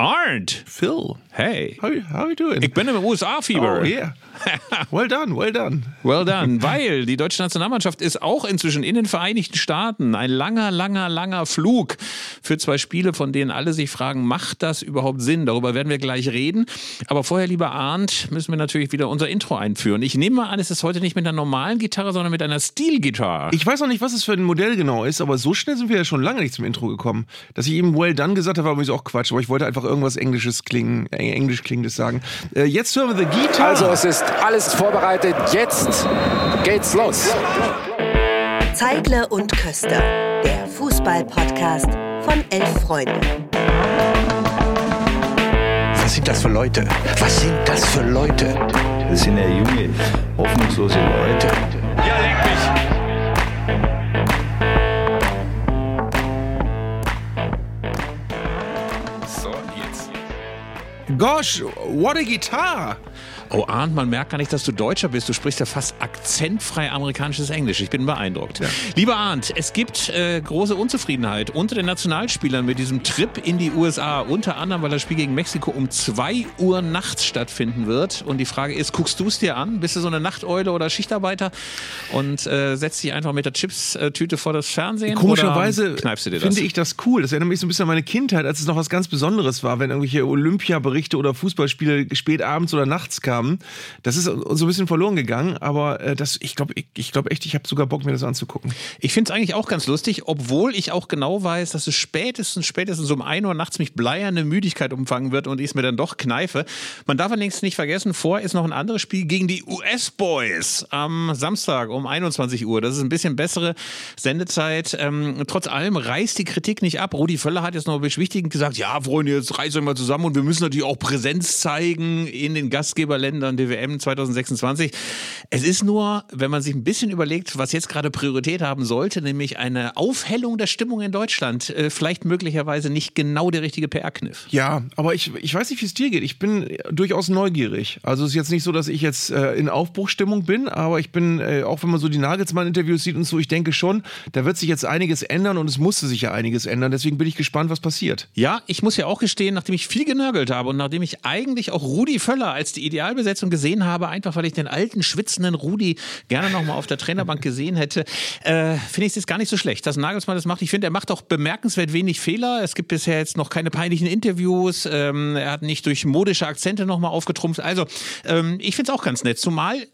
Arndt. Phil. Hey. How, how are you doing? Ich bin im USA-Fieber. Oh, yeah. well done, well done. Well done. Weil die deutsche Nationalmannschaft ist auch inzwischen in den Vereinigten Staaten. Ein langer, langer, langer Flug für zwei Spiele, von denen alle sich fragen, macht das überhaupt Sinn? Darüber werden wir gleich reden. Aber vorher, lieber Arndt, müssen wir natürlich wieder unser Intro einführen. Ich nehme mal an, es ist heute nicht mit einer normalen Gitarre, sondern mit einer Stilgitarre. Ich weiß noch nicht, was es für ein Modell genau ist, aber so schnell sind wir ja schon lange nicht zum Intro gekommen. Dass ich eben well done gesagt habe, war übrigens auch Quatsch, aber ich wollte einfach irgendwas Englisches klingen, äh, Englisch klingendes sagen. Äh, jetzt hören wir The Guitar. Also es ist alles vorbereitet. Jetzt geht's los. Zeigle und Köster, der Fußball-Podcast von elf Freunden. Was sind das für Leute? Was sind das für Leute? Das sind ja junge, hoffnungslose Leute. Gosh, what a guitar! Oh, Arndt, man merkt gar nicht, dass du Deutscher bist. Du sprichst ja fast akzentfrei amerikanisches Englisch. Ich bin beeindruckt. Lieber Arndt, es gibt äh, große Unzufriedenheit unter den Nationalspielern mit diesem Trip in die USA. Unter anderem, weil das Spiel gegen Mexiko um 2 Uhr nachts stattfinden wird. Und die Frage ist, guckst du es dir an? Bist du so eine Nachteule oder Schichtarbeiter? Und äh, setzt dich einfach mit der Chips-Tüte vor das Fernsehen? Komischerweise finde ich das cool. Das erinnert mich so ein bisschen an meine Kindheit, als es noch was ganz Besonderes war, wenn irgendwelche Olympiaberichte oder Fußballspiele spät abends oder nachts kamen. Das ist so ein bisschen verloren gegangen, aber äh, das, ich glaube ich, ich glaub echt, ich habe sogar Bock, mir das anzugucken. Ich finde es eigentlich auch ganz lustig, obwohl ich auch genau weiß, dass es spätestens, spätestens um 1 Uhr nachts mich bleierne Müdigkeit umfangen wird und ich es mir dann doch kneife. Man darf allerdings nicht vergessen, vor ist noch ein anderes Spiel gegen die US-Boys am Samstag um 21 Uhr. Das ist ein bisschen bessere Sendezeit. Ähm, trotz allem reißt die Kritik nicht ab. Rudi Völler hat jetzt noch beschwichtigend gesagt, ja, Freunde, jetzt reißt euch mal zusammen und wir müssen natürlich auch Präsenz zeigen in den Gastgeberländern der WM 2026. Es ist nur, wenn man sich ein bisschen überlegt, was jetzt gerade Priorität haben sollte, nämlich eine Aufhellung der Stimmung in Deutschland, äh, vielleicht möglicherweise nicht genau der richtige PR-Kniff. Ja, aber ich, ich weiß nicht, wie es dir geht. Ich bin durchaus neugierig. Also es ist jetzt nicht so, dass ich jetzt äh, in Aufbruchstimmung bin, aber ich bin, äh, auch wenn man so die Nagelsmann-Interviews sieht und so, ich denke schon, da wird sich jetzt einiges ändern und es musste sich ja einiges ändern. Deswegen bin ich gespannt, was passiert. Ja, ich muss ja auch gestehen, nachdem ich viel genörgelt habe und nachdem ich eigentlich auch Rudi Völler als die Idealbesetzung gesehen habe, einfach weil ich den alten, schwitzenden Rudi gerne nochmal auf der Trainerbank gesehen hätte, äh, finde ich es jetzt gar nicht so schlecht, dass Nagelsmann das macht. Ich finde, er macht auch bemerkenswert wenig Fehler. Es gibt bisher jetzt noch keine peinlichen Interviews. Ähm, er hat nicht durch modische Akzente nochmal aufgetrumpft. Also, ähm, ich finde es auch ganz nett. Zumal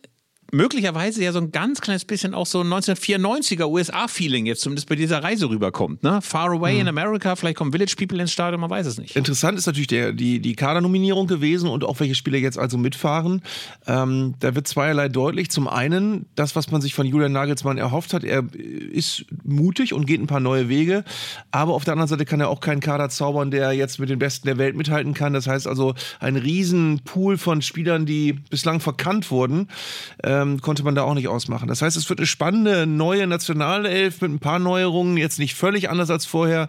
möglicherweise ja so ein ganz kleines bisschen auch so ein 1994er USA-Feeling jetzt zumindest bei dieser Reise rüberkommt. Ne? Far Away in America, vielleicht kommen Village People ins Stadion, man weiß es nicht. Interessant ist natürlich der, die, die Kadernominierung gewesen und auch welche Spieler jetzt also mitfahren. Ähm, da wird zweierlei deutlich. Zum einen, das, was man sich von Julian Nagelsmann erhofft hat, er ist mutig und geht ein paar neue Wege. Aber auf der anderen Seite kann er auch keinen Kader zaubern, der jetzt mit den Besten der Welt mithalten kann. Das heißt also, ein riesen Pool von Spielern, die bislang verkannt wurden, ähm, konnte man da auch nicht ausmachen. Das heißt, es wird eine spannende neue Nationalelf mit ein paar Neuerungen, jetzt nicht völlig anders als vorher.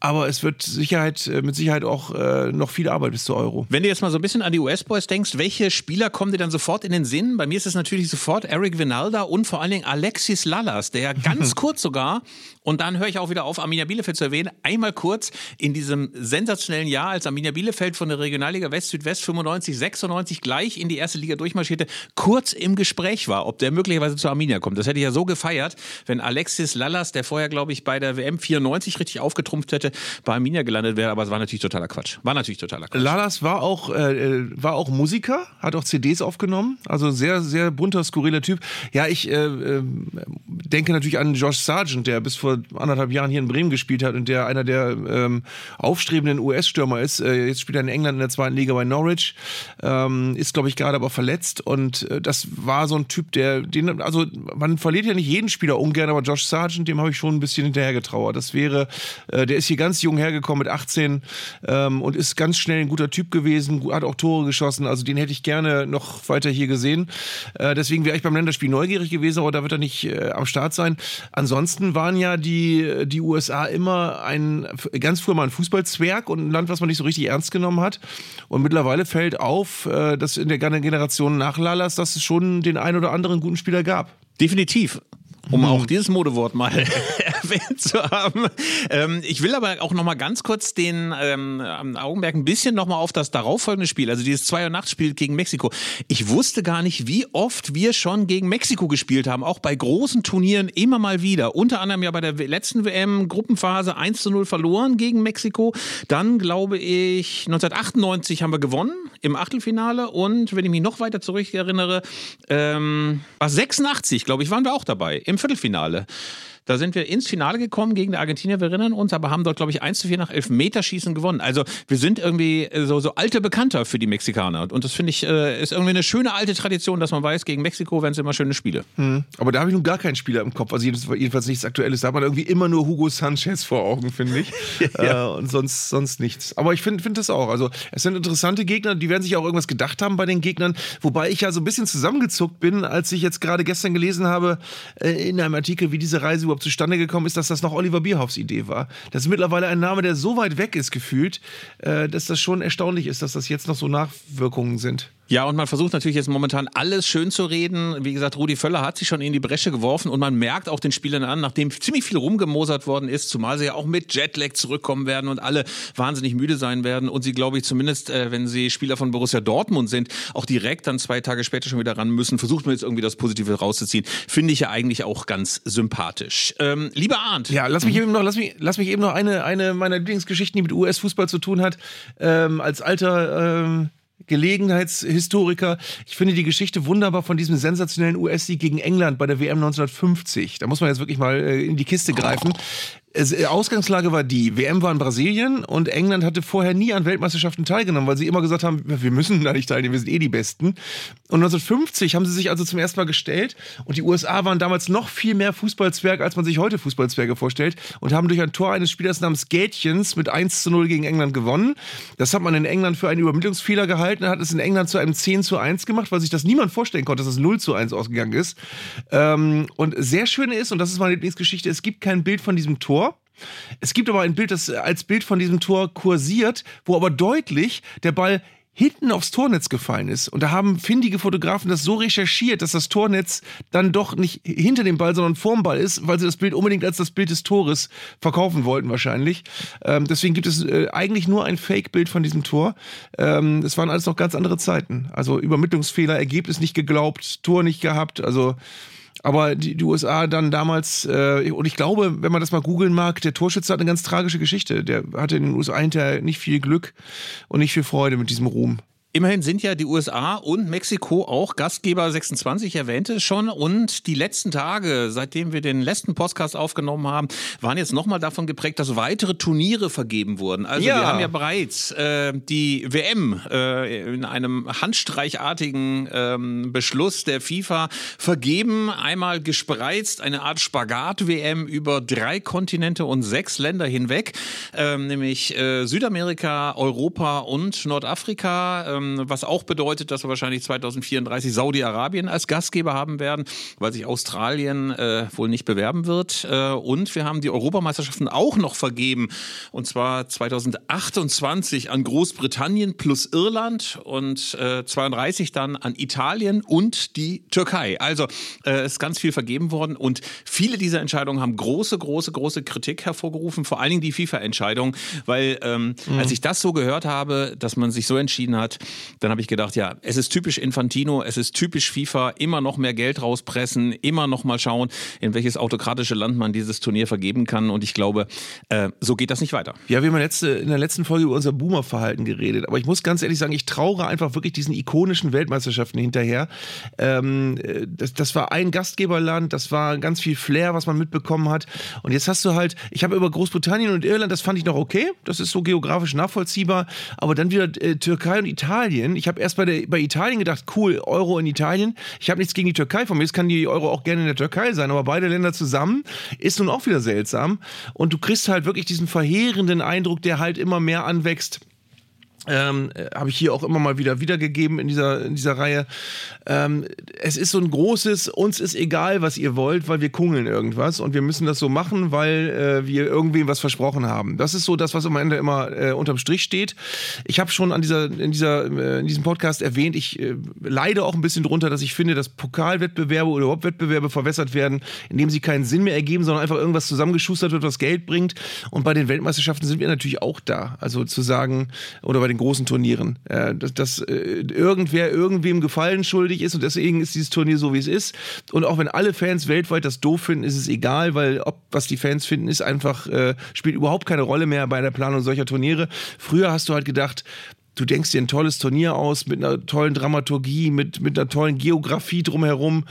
Aber es wird Sicherheit, äh, mit Sicherheit auch äh, noch viel Arbeit bis zur Euro. Wenn du jetzt mal so ein bisschen an die US-Boys denkst, welche Spieler kommen dir dann sofort in den Sinn? Bei mir ist es natürlich sofort Eric Vinalda und vor allen Dingen Alexis Lallas, der ganz kurz sogar, und dann höre ich auch wieder auf, Arminia Bielefeld zu erwähnen, einmal kurz in diesem sensationellen Jahr, als Arminia Bielefeld von der Regionalliga West Südwest 95, 96 gleich in die erste Liga durchmarschierte, kurz im Gespräch war, ob der möglicherweise zu Arminia kommt. Das hätte ich ja so gefeiert, wenn Alexis Lallas, der vorher, glaube ich, bei der WM 94 richtig aufgetrumpft hätte, bei Arminia gelandet wäre, aber es war natürlich totaler Quatsch. War natürlich totaler Quatsch. Lalas war auch, äh, war auch Musiker, hat auch CDs aufgenommen, also sehr, sehr bunter, skurriler Typ. Ja, ich äh, äh, denke natürlich an Josh Sargent, der bis vor anderthalb Jahren hier in Bremen gespielt hat und der einer der ähm, aufstrebenden US-Stürmer ist. Äh, jetzt spielt er in England in der zweiten Liga bei Norwich, ähm, ist, glaube ich, gerade aber verletzt und äh, das war so ein Typ, der, den, also man verliert ja nicht jeden Spieler ungern, aber Josh Sargent, dem habe ich schon ein bisschen hinterher getrauert. Das wäre, äh, der ist hier ganz jung hergekommen mit 18 ähm, und ist ganz schnell ein guter Typ gewesen, hat auch Tore geschossen, also den hätte ich gerne noch weiter hier gesehen. Äh, deswegen wäre ich beim Länderspiel neugierig gewesen, aber da wird er nicht äh, am Start sein. Ansonsten waren ja die, die USA immer ein, ganz früher mal ein Fußballzwerg und ein Land, was man nicht so richtig ernst genommen hat. Und mittlerweile fällt auf, äh, dass in der Generation nach Lalas, dass es schon den ein oder anderen guten Spieler gab. Definitiv. Um auch dieses Modewort mal erwähnt zu haben. Ähm, ich will aber auch noch mal ganz kurz den ähm, Augenmerk ein bisschen noch mal auf das darauffolgende Spiel, also dieses 2 Uhr Nachtspiel gegen Mexiko. Ich wusste gar nicht, wie oft wir schon gegen Mexiko gespielt haben, auch bei großen Turnieren immer mal wieder. Unter anderem ja bei der letzten WM-Gruppenphase 1 zu 0 verloren gegen Mexiko. Dann, glaube ich, 1998 haben wir gewonnen im Achtelfinale und wenn ich mich noch weiter zurück erinnere, ähm, war 86, glaube ich, waren wir auch dabei im Viertelfinale. Da sind wir ins Finale gekommen gegen die Argentinier, wir erinnern uns, aber haben dort, glaube ich, 1 zu 4 nach Elfmeterschießen gewonnen. Also wir sind irgendwie äh, so, so alte Bekannter für die Mexikaner. Und das finde ich, äh, ist irgendwie eine schöne alte Tradition, dass man weiß, gegen Mexiko werden es immer schöne Spiele. Hm. Aber da habe ich nun gar keinen Spieler im Kopf. Also jedenfalls nichts Aktuelles. Da hat man irgendwie immer nur Hugo Sanchez vor Augen, finde ich. ja. äh, und sonst, sonst nichts. Aber ich finde find das auch. Also es sind interessante Gegner, die werden sich auch irgendwas gedacht haben bei den Gegnern. Wobei ich ja so ein bisschen zusammengezuckt bin, als ich jetzt gerade gestern gelesen habe, äh, in einem Artikel, wie diese Reise überhaupt zustande gekommen ist, dass das noch Oliver Bierhoffs Idee war. Das ist mittlerweile ein Name, der so weit weg ist gefühlt, äh, dass das schon erstaunlich ist, dass das jetzt noch so Nachwirkungen sind. Ja, und man versucht natürlich jetzt momentan alles schön zu reden. Wie gesagt, Rudi Völler hat sich schon in die Bresche geworfen und man merkt auch den Spielern an, nachdem ziemlich viel rumgemosert worden ist, zumal sie ja auch mit Jetlag zurückkommen werden und alle wahnsinnig müde sein werden und sie, glaube ich, zumindest, äh, wenn sie Spieler von Borussia Dortmund sind, auch direkt dann zwei Tage später schon wieder ran müssen, versucht man jetzt irgendwie das Positive rauszuziehen. Finde ich ja eigentlich auch ganz sympathisch. Ähm, lieber Arndt. Ja, lass mich eben noch, lass mich, lass mich eben noch eine, eine meiner Lieblingsgeschichten, die mit US-Fußball zu tun hat, ähm, als alter ähm Gelegenheitshistoriker. Ich finde die Geschichte wunderbar von diesem sensationellen US-Sieg gegen England bei der WM 1950. Da muss man jetzt wirklich mal äh, in die Kiste greifen. Es, äh, Ausgangslage war die, WM war in Brasilien und England hatte vorher nie an Weltmeisterschaften teilgenommen, weil sie immer gesagt haben, wir müssen da nicht teilnehmen, wir sind eh die Besten. Und 1950 haben sie sich also zum ersten Mal gestellt und die USA waren damals noch viel mehr Fußballzwerg, als man sich heute Fußballzwerge vorstellt und haben durch ein Tor eines Spielers namens Gätchens mit 1 zu 0 gegen England gewonnen. Das hat man in England für einen Übermittlungsfehler gehalten, hat es in England zu einem 10 zu 1 gemacht, weil sich das niemand vorstellen konnte, dass es 0 zu 1 ausgegangen ist. Ähm, und sehr schön ist, und das ist meine Lieblingsgeschichte, es gibt kein Bild von diesem Tor, es gibt aber ein Bild, das als Bild von diesem Tor kursiert, wo aber deutlich der Ball hinten aufs Tornetz gefallen ist. Und da haben findige Fotografen das so recherchiert, dass das Tornetz dann doch nicht hinter dem Ball, sondern vorm Ball ist, weil sie das Bild unbedingt als das Bild des Tores verkaufen wollten wahrscheinlich. Ähm, deswegen gibt es äh, eigentlich nur ein Fake-Bild von diesem Tor. Ähm, es waren alles noch ganz andere Zeiten. Also Übermittlungsfehler, Ergebnis nicht geglaubt, Tor nicht gehabt. Also aber die, die USA dann damals, äh, und ich glaube, wenn man das mal googeln mag, der Torschütze hat eine ganz tragische Geschichte. Der hatte in den USA hinterher nicht viel Glück und nicht viel Freude mit diesem Ruhm. Immerhin sind ja die USA und Mexiko auch Gastgeber 26, erwähnte es schon. Und die letzten Tage, seitdem wir den letzten Podcast aufgenommen haben, waren jetzt nochmal davon geprägt, dass weitere Turniere vergeben wurden. Also ja. wir haben ja bereits äh, die WM äh, in einem handstreichartigen ähm, Beschluss der FIFA vergeben. Einmal gespreizt, eine Art Spagat-WM über drei Kontinente und sechs Länder hinweg, ähm, nämlich äh, Südamerika, Europa und Nordafrika ähm, was auch bedeutet, dass wir wahrscheinlich 2034 Saudi-Arabien als Gastgeber haben werden, weil sich Australien äh, wohl nicht bewerben wird. Äh, und wir haben die Europameisterschaften auch noch vergeben, und zwar 2028 an Großbritannien plus Irland und äh, 32 dann an Italien und die Türkei. Also äh, ist ganz viel vergeben worden und viele dieser Entscheidungen haben große, große, große Kritik hervorgerufen, vor allen Dingen die FIFA-Entscheidung, weil ähm, mhm. als ich das so gehört habe, dass man sich so entschieden hat, dann habe ich gedacht, ja, es ist typisch Infantino, es ist typisch FIFA, immer noch mehr Geld rauspressen, immer noch mal schauen, in welches autokratische Land man dieses Turnier vergeben kann. Und ich glaube, äh, so geht das nicht weiter. Ja, wir haben letzte, in der letzten Folge über unser Boomer-Verhalten geredet. Aber ich muss ganz ehrlich sagen, ich traure einfach wirklich diesen ikonischen Weltmeisterschaften hinterher. Ähm, das, das war ein Gastgeberland, das war ganz viel Flair, was man mitbekommen hat. Und jetzt hast du halt, ich habe über Großbritannien und Irland, das fand ich noch okay, das ist so geografisch nachvollziehbar. Aber dann wieder äh, Türkei und Italien Italien. Ich habe erst bei, der, bei Italien gedacht, cool, Euro in Italien. Ich habe nichts gegen die Türkei von mir. Es kann die Euro auch gerne in der Türkei sein, aber beide Länder zusammen ist nun auch wieder seltsam. Und du kriegst halt wirklich diesen verheerenden Eindruck, der halt immer mehr anwächst ähm, habe ich hier auch immer mal wieder wiedergegeben in dieser, in dieser Reihe. Ähm, es ist so ein großes, uns ist egal, was ihr wollt, weil wir kungeln irgendwas und wir müssen das so machen, weil äh, wir irgendwem was versprochen haben. Das ist so das, was am Ende immer äh, unterm Strich steht. Ich habe schon an dieser, in, dieser, äh, in diesem Podcast erwähnt, ich äh, leide auch ein bisschen drunter, dass ich finde, dass Pokalwettbewerbe oder Hauptwettbewerbe verwässert werden, indem sie keinen Sinn mehr ergeben, sondern einfach irgendwas zusammengeschustert wird, was Geld bringt. Und bei den Weltmeisterschaften sind wir natürlich auch da. Also zu sagen, oder bei den großen Turnieren. Äh, dass dass äh, irgendwer irgendwem Gefallen schuldig ist und deswegen ist dieses Turnier so, wie es ist. Und auch wenn alle Fans weltweit das doof finden, ist es egal, weil ob was die Fans finden, ist einfach, äh, spielt überhaupt keine Rolle mehr bei der Planung solcher Turniere. Früher hast du halt gedacht, du denkst dir ein tolles Turnier aus mit einer tollen Dramaturgie, mit, mit einer tollen Geografie drumherum.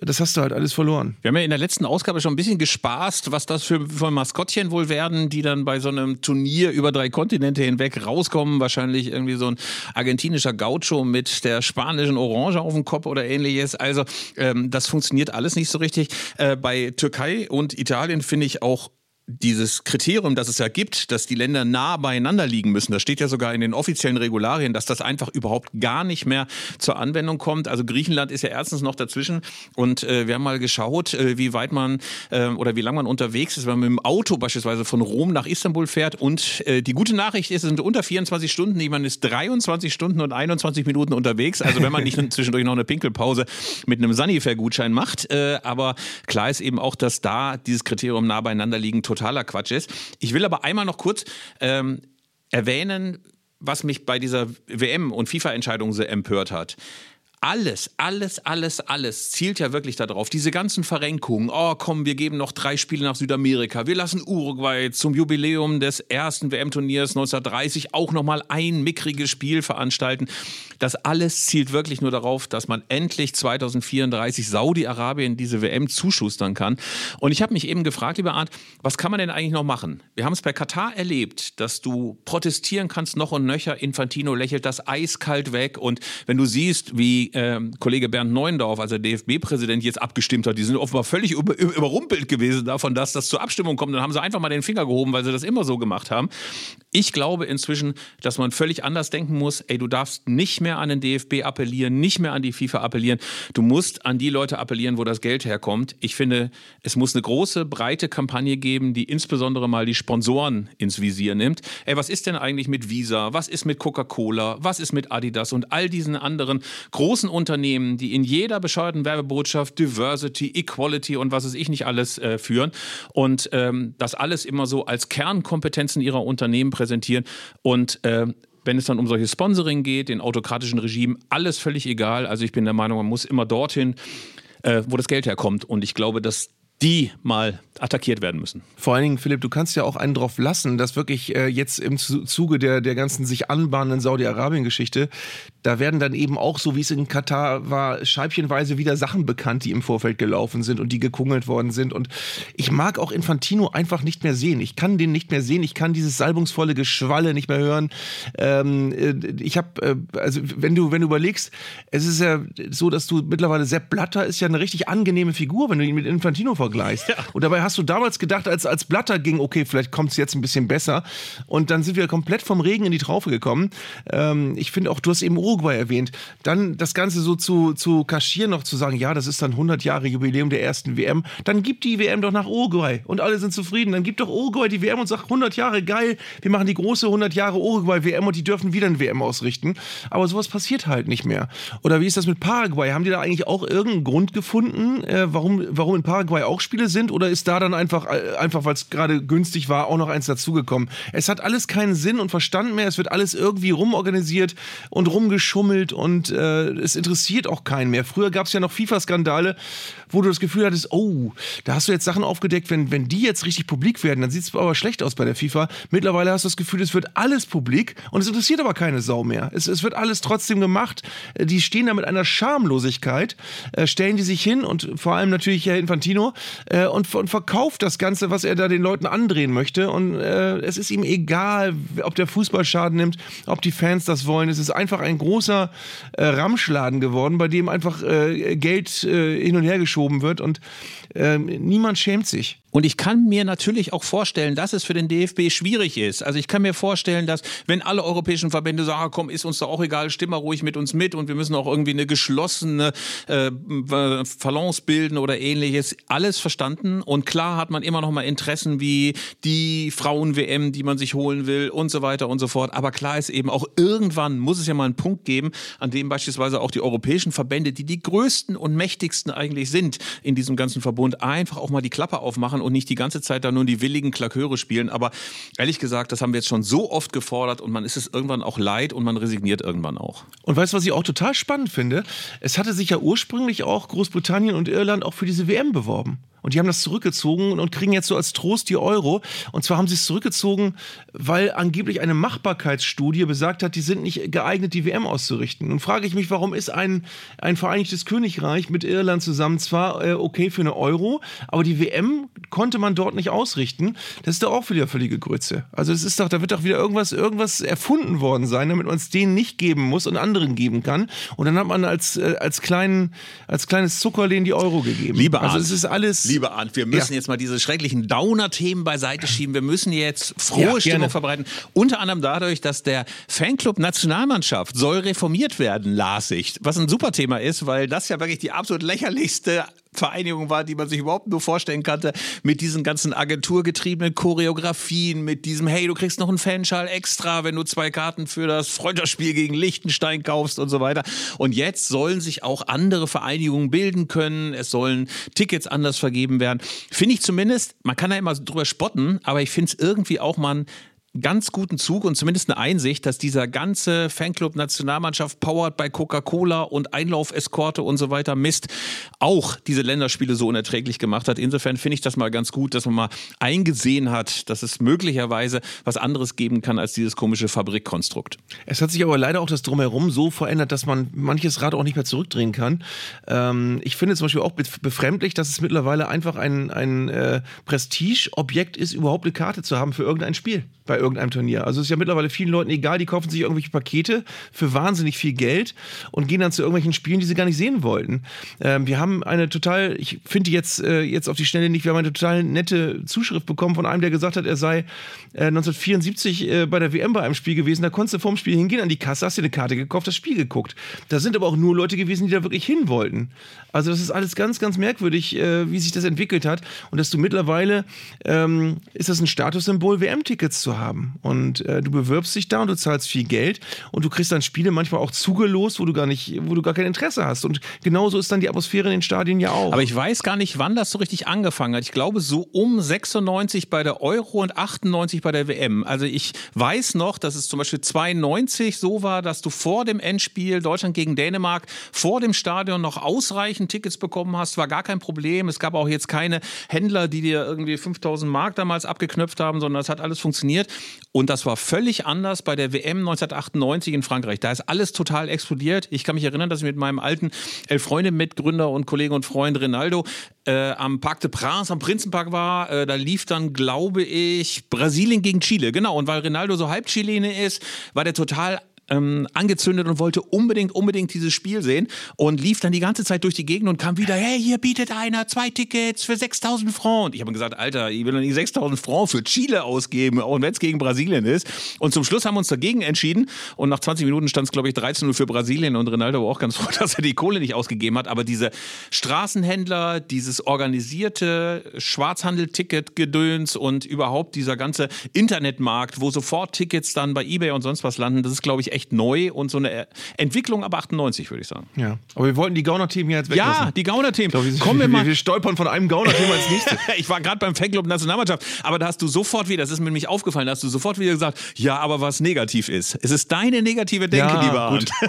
Das hast du halt alles verloren. Wir haben ja in der letzten Ausgabe schon ein bisschen gespaßt, was das für, für Maskottchen wohl werden, die dann bei so einem Turnier über drei Kontinente hinweg rauskommen. Wahrscheinlich irgendwie so ein argentinischer Gaucho mit der spanischen Orange auf dem Kopf oder ähnliches. Also ähm, das funktioniert alles nicht so richtig. Äh, bei Türkei und Italien finde ich auch dieses Kriterium, das es ja gibt, dass die Länder nah beieinander liegen müssen, das steht ja sogar in den offiziellen Regularien, dass das einfach überhaupt gar nicht mehr zur Anwendung kommt. Also Griechenland ist ja erstens noch dazwischen und äh, wir haben mal geschaut, äh, wie weit man äh, oder wie lange man unterwegs ist, wenn man mit dem Auto beispielsweise von Rom nach Istanbul fährt. Und äh, die gute Nachricht ist, es sind unter 24 Stunden, man ist 23 Stunden und 21 Minuten unterwegs. Also wenn man nicht zwischendurch noch eine Pinkelpause mit einem Sanifair-Gutschein macht. Äh, aber klar ist eben auch, dass da dieses Kriterium nah beieinander liegen total totaler Quatsch ist. Ich will aber einmal noch kurz ähm, erwähnen, was mich bei dieser WM- und FIFA-Entscheidung so empört hat alles, alles, alles, alles zielt ja wirklich darauf. Diese ganzen Verrenkungen. Oh, komm, wir geben noch drei Spiele nach Südamerika. Wir lassen Uruguay zum Jubiläum des ersten WM-Turniers 1930 auch nochmal ein mickriges Spiel veranstalten. Das alles zielt wirklich nur darauf, dass man endlich 2034 Saudi-Arabien diese WM zuschustern kann. Und ich habe mich eben gefragt, lieber Arndt, was kann man denn eigentlich noch machen? Wir haben es bei Katar erlebt, dass du protestieren kannst noch und nöcher. Infantino lächelt das eiskalt weg. Und wenn du siehst, wie äh, Kollege Bernd Neuendorf, also der DFB-Präsident, jetzt abgestimmt hat. Die sind offenbar völlig über, überrumpelt gewesen davon, dass das zur Abstimmung kommt. Dann haben sie einfach mal den Finger gehoben, weil sie das immer so gemacht haben. Ich glaube inzwischen, dass man völlig anders denken muss. Ey, du darfst nicht mehr an den DFB appellieren, nicht mehr an die FIFA appellieren. Du musst an die Leute appellieren, wo das Geld herkommt. Ich finde, es muss eine große, breite Kampagne geben, die insbesondere mal die Sponsoren ins Visier nimmt. Ey, was ist denn eigentlich mit Visa? Was ist mit Coca-Cola? Was ist mit Adidas und all diesen anderen großen großen Unternehmen, die in jeder bescheuerten Werbebotschaft Diversity, Equality und was weiß ich nicht alles äh, führen und ähm, das alles immer so als Kernkompetenzen ihrer Unternehmen präsentieren und äh, wenn es dann um solche Sponsoring geht, den autokratischen Regimen, alles völlig egal. Also ich bin der Meinung, man muss immer dorthin, äh, wo das Geld herkommt. Und ich glaube, dass die mal attackiert werden müssen. Vor allen Dingen, Philipp, du kannst ja auch einen drauf lassen, dass wirklich äh, jetzt im Zuge der, der ganzen sich anbahnenden Saudi-Arabien-Geschichte, da werden dann eben auch, so wie es in Katar war, scheibchenweise wieder Sachen bekannt, die im Vorfeld gelaufen sind und die gekungelt worden sind. Und ich mag auch Infantino einfach nicht mehr sehen. Ich kann den nicht mehr sehen. Ich kann dieses salbungsvolle Geschwalle nicht mehr hören. Ähm, äh, ich habe, äh, also wenn du, wenn du überlegst, es ist ja so, dass du mittlerweile Sepp Blatter ist ja eine richtig angenehme Figur, wenn du ihn mit Infantino vergleichst vergleichst. Ja. Und dabei hast du damals gedacht, als, als Blatter ging, okay, vielleicht kommt es jetzt ein bisschen besser. Und dann sind wir komplett vom Regen in die Traufe gekommen. Ähm, ich finde auch, du hast eben Uruguay erwähnt. Dann das Ganze so zu, zu kaschieren, noch zu sagen, ja, das ist dann 100 Jahre Jubiläum der ersten WM. Dann gibt die WM doch nach Uruguay und alle sind zufrieden. Dann gibt doch Uruguay die WM und sagt 100 Jahre, geil, wir machen die große 100 Jahre Uruguay WM und die dürfen wieder eine WM ausrichten. Aber sowas passiert halt nicht mehr. Oder wie ist das mit Paraguay? Haben die da eigentlich auch irgendeinen Grund gefunden, äh, warum, warum in Paraguay auch Spiele sind oder ist da dann einfach, äh, einfach weil es gerade günstig war, auch noch eins dazugekommen? Es hat alles keinen Sinn und Verstand mehr. Es wird alles irgendwie rumorganisiert und rumgeschummelt und äh, es interessiert auch keinen mehr. Früher gab es ja noch FIFA-Skandale, wo du das Gefühl hattest, oh, da hast du jetzt Sachen aufgedeckt, wenn, wenn die jetzt richtig publik werden, dann sieht es aber schlecht aus bei der FIFA. Mittlerweile hast du das Gefühl, es wird alles publik und es interessiert aber keine Sau mehr. Es, es wird alles trotzdem gemacht. Die stehen da mit einer Schamlosigkeit, äh, stellen die sich hin und vor allem natürlich Herr Infantino äh, und, und, verkauft das Ganze, was er da den Leuten andrehen möchte. Und äh, es ist ihm egal, ob der Fußball Schaden nimmt, ob die Fans das wollen. Es ist einfach ein großer äh, Ramschladen geworden, bei dem einfach äh, Geld äh, hin und her geschoben wird. Und Ähm, niemand schämt sich. Und ich kann mir natürlich auch vorstellen, dass es für den DFB schwierig ist. Also ich kann mir vorstellen, dass wenn alle europäischen Verbände sagen, ah, komm, ist uns doch auch egal, stimm mal ruhig mit uns mit und wir müssen auch irgendwie eine geschlossene äh, Balance bilden oder ähnliches. Alles verstanden. Und klar hat man immer noch mal Interessen wie die Frauen-WM, die man sich holen will und so weiter und so fort. Aber klar ist eben auch irgendwann muss es ja mal einen Punkt geben, an dem beispielsweise auch die europäischen Verbände, die die größten und mächtigsten eigentlich sind in diesem ganzen Verbund, einfach auch mal die Klappe aufmachen und nicht die ganze Zeit da nur die willigen Klaköre spielen. Aber ehrlich gesagt, das haben wir jetzt schon so oft gefordert und man ist es irgendwann auch leid und man resigniert irgendwann auch. Und weißt du, was ich auch total spannend finde? Es hatte sich ja ursprünglich auch Großbritannien und Irland auch für diese WM beworben. Und die haben das zurückgezogen und kriegen jetzt so als Trost die Euro. Und zwar haben sie es zurückgezogen, weil angeblich eine Machbarkeitsstudie besagt hat, die sind nicht geeignet, die WM auszurichten. Nun frage ich mich, warum ist ein, ein Vereinigtes Königreich mit Irland zusammen zwar äh, okay für eine Euro, aber die WM konnte man dort nicht ausrichten. Das ist doch auch wieder völlige Grütze. Also es ist doch, da wird doch wieder irgendwas, irgendwas erfunden worden sein, damit man es denen nicht geben muss und anderen geben kann. Und dann hat man als, äh, als, kleinen, als kleines Zuckerlehn die Euro gegeben. Liebe also Arndt, es ist alles Liebe Arndt, wir müssen Ja. jetzt mal diese schrecklichen Downer-Themen beiseite schieben. Wir müssen jetzt frohe Ja. Stimmung verbreiten. Unter anderem dadurch, dass der Fanclub Nationalmannschaft soll reformiert werden, las ich. Was ein super Thema ist, weil das ja wirklich die absolut lächerlichste Vereinigung war, die man sich überhaupt nur vorstellen konnte, mit diesen ganzen agenturgetriebenen Choreografien, mit diesem, hey, du kriegst noch einen Fanschal extra, wenn du zwei Karten für das Freundschaftsspiel gegen Liechtenstein kaufst und so weiter. Und jetzt sollen sich auch andere Vereinigungen bilden können, es sollen Tickets anders vergeben werden. Finde ich zumindest, man kann da immer drüber spotten, aber ich finde es irgendwie auch mal ganz guten Zug und zumindest eine Einsicht, dass dieser ganze Fanclub Nationalmannschaft powered bei Coca-Cola und Einlaufeskorte und so weiter Mist auch diese Länderspiele so unerträglich gemacht hat. Insofern finde ich das mal ganz gut, dass man mal eingesehen hat, dass es möglicherweise was anderes geben kann als dieses komische Fabrikkonstrukt. Es hat sich aber leider auch das Drumherum so verändert, dass man manches Rad auch nicht mehr zurückdrehen kann. Ähm, ich finde zum Beispiel auch bef- befremdlich, dass es mittlerweile einfach ein, ein äh, Prestigeobjekt ist, überhaupt eine Karte zu haben für irgendein Spiel bei irgendeinem Turnier. Also es ist ja mittlerweile vielen Leuten egal, die kaufen sich irgendwelche Pakete für wahnsinnig viel Geld und gehen dann zu irgendwelchen Spielen, die sie gar nicht sehen wollten. Ähm, wir haben eine total, ich finde jetzt, äh, jetzt auf die Schnelle nicht, wir haben eine total nette Zuschrift bekommen von einem, der gesagt hat, er sei äh, 1974 äh, bei der WM bei einem Spiel gewesen. Da konntest du vorm Spiel hingehen an die Kasse, hast dir eine Karte gekauft, das Spiel geguckt. Da sind aber auch nur Leute gewesen, die da wirklich hin wollten. Also das ist alles ganz, ganz merkwürdig, äh, wie sich das entwickelt hat. Und dass du mittlerweile, ähm, ist das ein Statussymbol, WM-Tickets zu haben. Und äh, du bewirbst dich da und du zahlst viel Geld und du kriegst dann Spiele manchmal auch zugelost, wo du gar nicht, wo du gar kein Interesse hast. Und genauso ist dann die Atmosphäre in den Stadien ja auch. Aber ich weiß gar nicht, wann das so richtig angefangen hat. Ich glaube so um 96 bei der Euro und 98 bei der WM. Also ich weiß noch, dass es zum Beispiel 92 so war, dass du vor dem Endspiel Deutschland gegen Dänemark vor dem Stadion noch ausreichend Tickets bekommen hast. War gar kein Problem. Es gab auch jetzt keine Händler, die dir irgendwie 5000 Mark damals abgeknöpft haben, sondern es hat alles funktioniert. Und das war völlig anders bei der WM 1998 in Frankreich. Da ist alles total explodiert. Ich kann mich erinnern, dass ich mit meinem alten Elf-Freunde-Mitgründer und Kollege und Freund Rinaldo äh, am Parc de Prince, am Prinzenpark war. Äh, da lief dann, glaube ich, Brasilien gegen Chile. Genau. Und weil Rinaldo so halb Chilene ist, war der total ähm, angezündet und wollte unbedingt, unbedingt dieses Spiel sehen und lief dann die ganze Zeit durch die Gegend und kam wieder, hey, hier bietet einer zwei Tickets für 6000 Francs. Und ich habe gesagt, Alter, ich will doch nicht 6000 Francs für Chile ausgeben, auch wenn es gegen Brasilien ist. Und zum Schluss haben wir uns dagegen entschieden und nach 20 Minuten stand es, glaube ich, 13-0 für Brasilien und Ronaldo war auch ganz froh, dass er die Kohle nicht ausgegeben hat. Aber diese Straßenhändler, dieses organisierte Schwarzhandel-Ticket-Gedöns und überhaupt dieser ganze Internetmarkt, wo sofort Tickets dann bei Ebay und sonst was landen, das ist, glaube ich, echt neu und so eine Entwicklung aber 98, würde ich sagen. ja. Aber wir wollten die Gauner-Themen jetzt weglassen. Ja, die Gauner-Themen. Wir, Kommen wir mal. wir stolpern von einem Gauner-Thema ins nächste. ich war gerade beim Fanclub Nationalmannschaft, aber da hast du sofort wieder, das ist mir nämlich aufgefallen, da hast du sofort wieder gesagt, ja, aber was negativ ist. Es ist deine negative Denke, Ja, lieber. Arndt.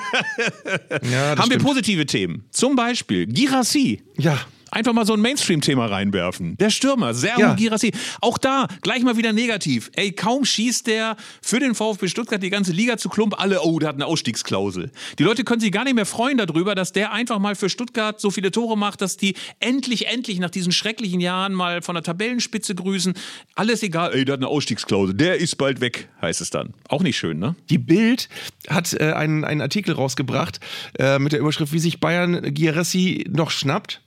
Ja, Haben wir stimmt. positive Themen? Zum Beispiel Girassi. Ja. Einfach mal so ein Mainstream-Thema reinwerfen. Der Stürmer, Serhu Ja. Girassi. Auch da gleich mal wieder negativ. Ey, kaum schießt der für den VfB Stuttgart die ganze Liga zu Klump alle, oh, der hat eine Ausstiegsklausel. Die Leute können sich gar nicht mehr freuen darüber, dass der einfach mal für Stuttgart so viele Tore macht, dass die endlich, endlich nach diesen schrecklichen Jahren mal von der Tabellenspitze grüßen. Alles egal, ey, der hat eine Ausstiegsklausel. Der ist bald weg, heißt es dann. Auch nicht schön, ne? Die Bild hat äh, einen, einen Artikel rausgebracht äh, mit der Überschrift, wie sich Bayern Gierassi noch schnappt.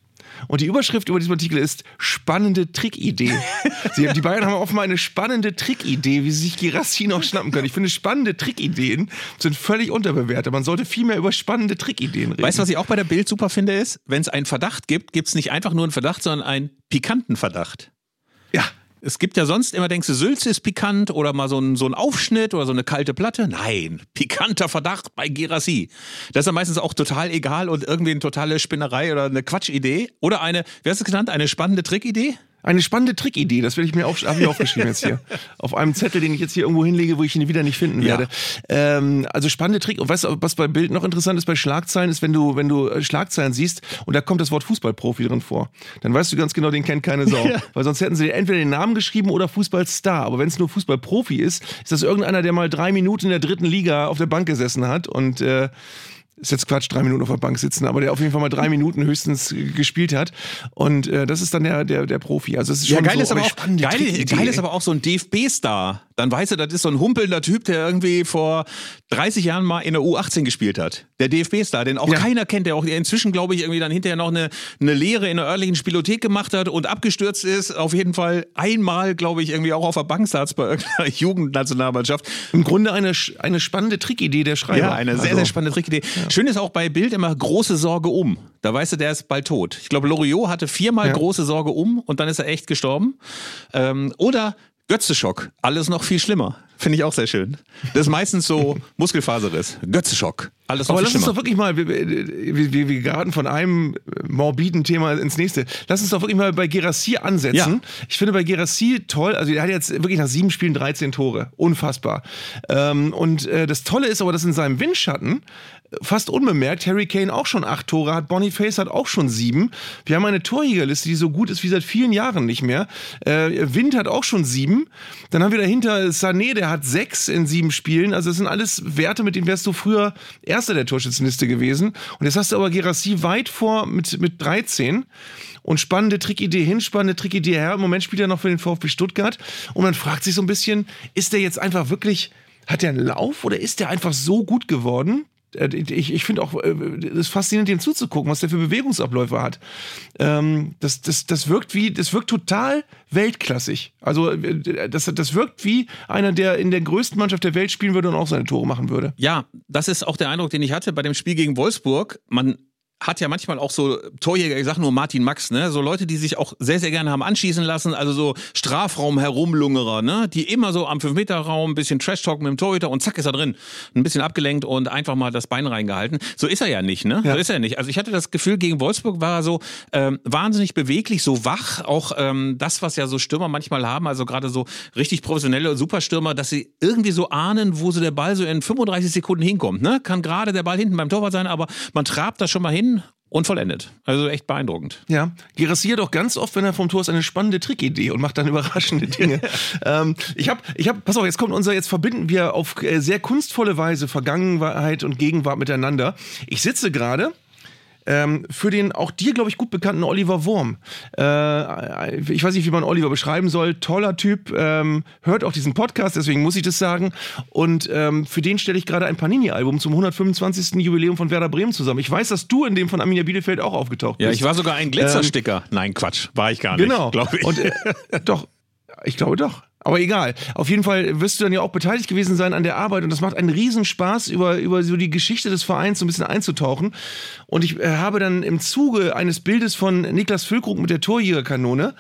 Und die Überschrift über diesem Artikel ist spannende Trickidee. Sie, die Bayern haben offenbar eine spannende Trickidee, wie sie sich Girassi noch schnappen können. Ich finde, spannende Trickideen sind völlig unterbewertet. Man sollte viel mehr über spannende Trickideen reden. Weißt du, was ich auch bei der Bild super finde, ist, wenn es einen Verdacht gibt, gibt es nicht einfach nur einen Verdacht, sondern einen pikanten Verdacht. Ja. Es gibt ja sonst immer, denkst du, Sülze ist pikant oder mal so ein, so ein Aufschnitt oder so eine kalte Platte. Nein, pikanter Verdacht bei Gerassi. Das ist ja meistens auch total egal und irgendwie eine totale Spinnerei oder eine Quatschidee. Oder eine, wie hast du es genannt, eine spannende Trickidee? Eine spannende Trickidee, das werde ich mir auf, habe ich aufgeschrieben jetzt hier. Auf einem Zettel, den ich jetzt hier irgendwo hinlege, wo ich ihn wieder nicht finden Ja. werde. Ähm, also spannende Trick. Und weißt du, was bei Bild noch interessant ist bei Schlagzeilen, ist, wenn du, wenn du äh, Schlagzeilen siehst und da kommt das Wort Fußballprofi drin vor, dann weißt du ganz genau, den kennt keine Sau. Weil sonst hätten sie entweder den Namen geschrieben oder Fußballstar. Aber wenn es nur Fußballprofi ist, ist das irgendeiner, der mal drei Minuten in der dritten Liga auf der Bank gesessen hat und äh, ist jetzt Quatsch, drei Minuten auf der Bank sitzen, aber der auf jeden Fall mal drei Minuten höchstens gespielt hat. Und äh, das ist dann der, der, der Profi. Also es ist Ja, schon geil, so ist aber auch, spannende geil, geil ist aber auch so ein DFB-Star. Dann weißt du, das ist so ein humpelnder Typ, der irgendwie vor 30 Jahren mal in der U18 gespielt hat. Der DFB-Star, den auch Ja. keiner kennt, der auch inzwischen, glaube ich, irgendwie dann hinterher noch eine, eine Lehre in der örtlichen Spielothek gemacht hat und abgestürzt ist. Auf jeden Fall einmal, glaube ich, irgendwie auch auf der Bank saß bei irgendeiner Jugendnationalmannschaft. Im Grunde eine, eine spannende Trickidee der Schreiber. Ja, eine sehr, Also, sehr spannende Trickidee. Schön ist auch bei Bild immer große Sorge um. Da weißt du, der ist bald tot. Ich glaube, Loriot hatte viermal Ja. große Sorge um und dann ist er echt gestorben. Ähm, oder Götzeschock. Alles noch viel schlimmer. Finde ich auch sehr schön. Das ist meistens so Muskelfaserriss. Götzeschock. Alles Aber lass uns doch wirklich mal, wir, wir, wir, wir geraten von einem morbiden Thema ins nächste. Lass uns doch wirklich mal bei Gerassi ansetzen. Ja. Ich finde bei Gerassi toll, also er hat jetzt wirklich nach sieben Spielen 13 Tore. Unfassbar. Ähm, und äh, das Tolle ist aber, dass in seinem Windschatten fast unbemerkt Harry Kane auch schon acht Tore hat, Boniface hat auch schon sieben. Wir haben eine Torjägerliste, die so gut ist wie seit vielen Jahren nicht mehr. Äh, Wind hat auch schon sieben. Dann haben wir dahinter Sané, der hat sechs in sieben Spielen. Also das sind alles Werte, mit denen wärst du früher Erster der Torschützenliste gewesen. Und jetzt hast du aber Gerassi weit vor mit, mit 13. Und spannende Trickidee hin, spannende Trickidee her. Im Moment spielt er noch für den VfB Stuttgart. Und man fragt sich so ein bisschen, ist der jetzt einfach wirklich, hat der einen Lauf oder ist der einfach so gut geworden? Äh, Ich, ich finde auch, äh, es ist faszinierend, dem zuzugucken, was der für Bewegungsabläufe hat. Ähm, das, das, das wirkt wie, das wirkt total weltklassig. Also äh, das, das wirkt wie einer, der in der größten Mannschaft der Welt spielen würde und auch seine Tore machen würde. Ja, das ist auch der Eindruck, den ich hatte bei dem Spiel gegen Wolfsburg. Man hat ja manchmal auch so Torjäger, ich sag nur Martin Max, ne, so Leute, die sich auch sehr, sehr gerne haben anschießen lassen, also so Strafraum herumlungerer, ne, die immer so am 5-Meter-Raum ein bisschen Trash-Talk mit dem Torhüter und zack ist er drin. Ein bisschen abgelenkt und einfach mal das Bein reingehalten. So ist er ja nicht, ne? Ja. So ist er nicht. Also ich hatte das Gefühl, gegen Wolfsburg war er so ähm, wahnsinnig beweglich, so wach, auch ähm, das, was ja so Stürmer manchmal haben, also gerade so richtig professionelle Superstürmer, dass sie irgendwie so ahnen, wo so der Ball so in 35 Sekunden hinkommt, ne? Kann gerade der Ball hinten beim Torwart sein, aber man trabt da schon mal hin und vollendet. Also echt beeindruckend. Ja, Gerassi hat auch ganz oft, wenn er vom Tor ist, eine spannende Trickidee und macht dann überraschende Dinge. ähm, ich habe, ich hab, pass auf, jetzt kommt unser, jetzt verbinden wir auf äh, sehr kunstvolle Weise Vergangenheit und Gegenwart miteinander. Ich sitze gerade ähm, für den auch dir, glaube ich, gut bekannten Oliver Wurm. Äh, ich weiß nicht, wie man Oliver beschreiben soll. Toller Typ, ähm, hört auch diesen Podcast, deswegen muss ich das sagen. Und ähm, für den stelle ich gerade ein Panini-Album zum 125. Jubiläum von Werder Bremen zusammen. Ich weiß, dass du in dem von Arminia Bielefeld auch aufgetaucht Ja, bist. ich war sogar ein Glitzersticker. Nein, Quatsch, war ich gar nicht. Genau. glaube ich. Und äh, doch, ich glaube doch. Aber egal. Auf jeden Fall wirst du dann ja auch beteiligt gewesen sein an der Arbeit und das macht einen Riesenspaß, über, über so die Geschichte des Vereins so ein bisschen einzutauchen. Und ich äh, habe dann im Zuge eines Bildes von Niklas Füllkrug mit der Torjägerkanone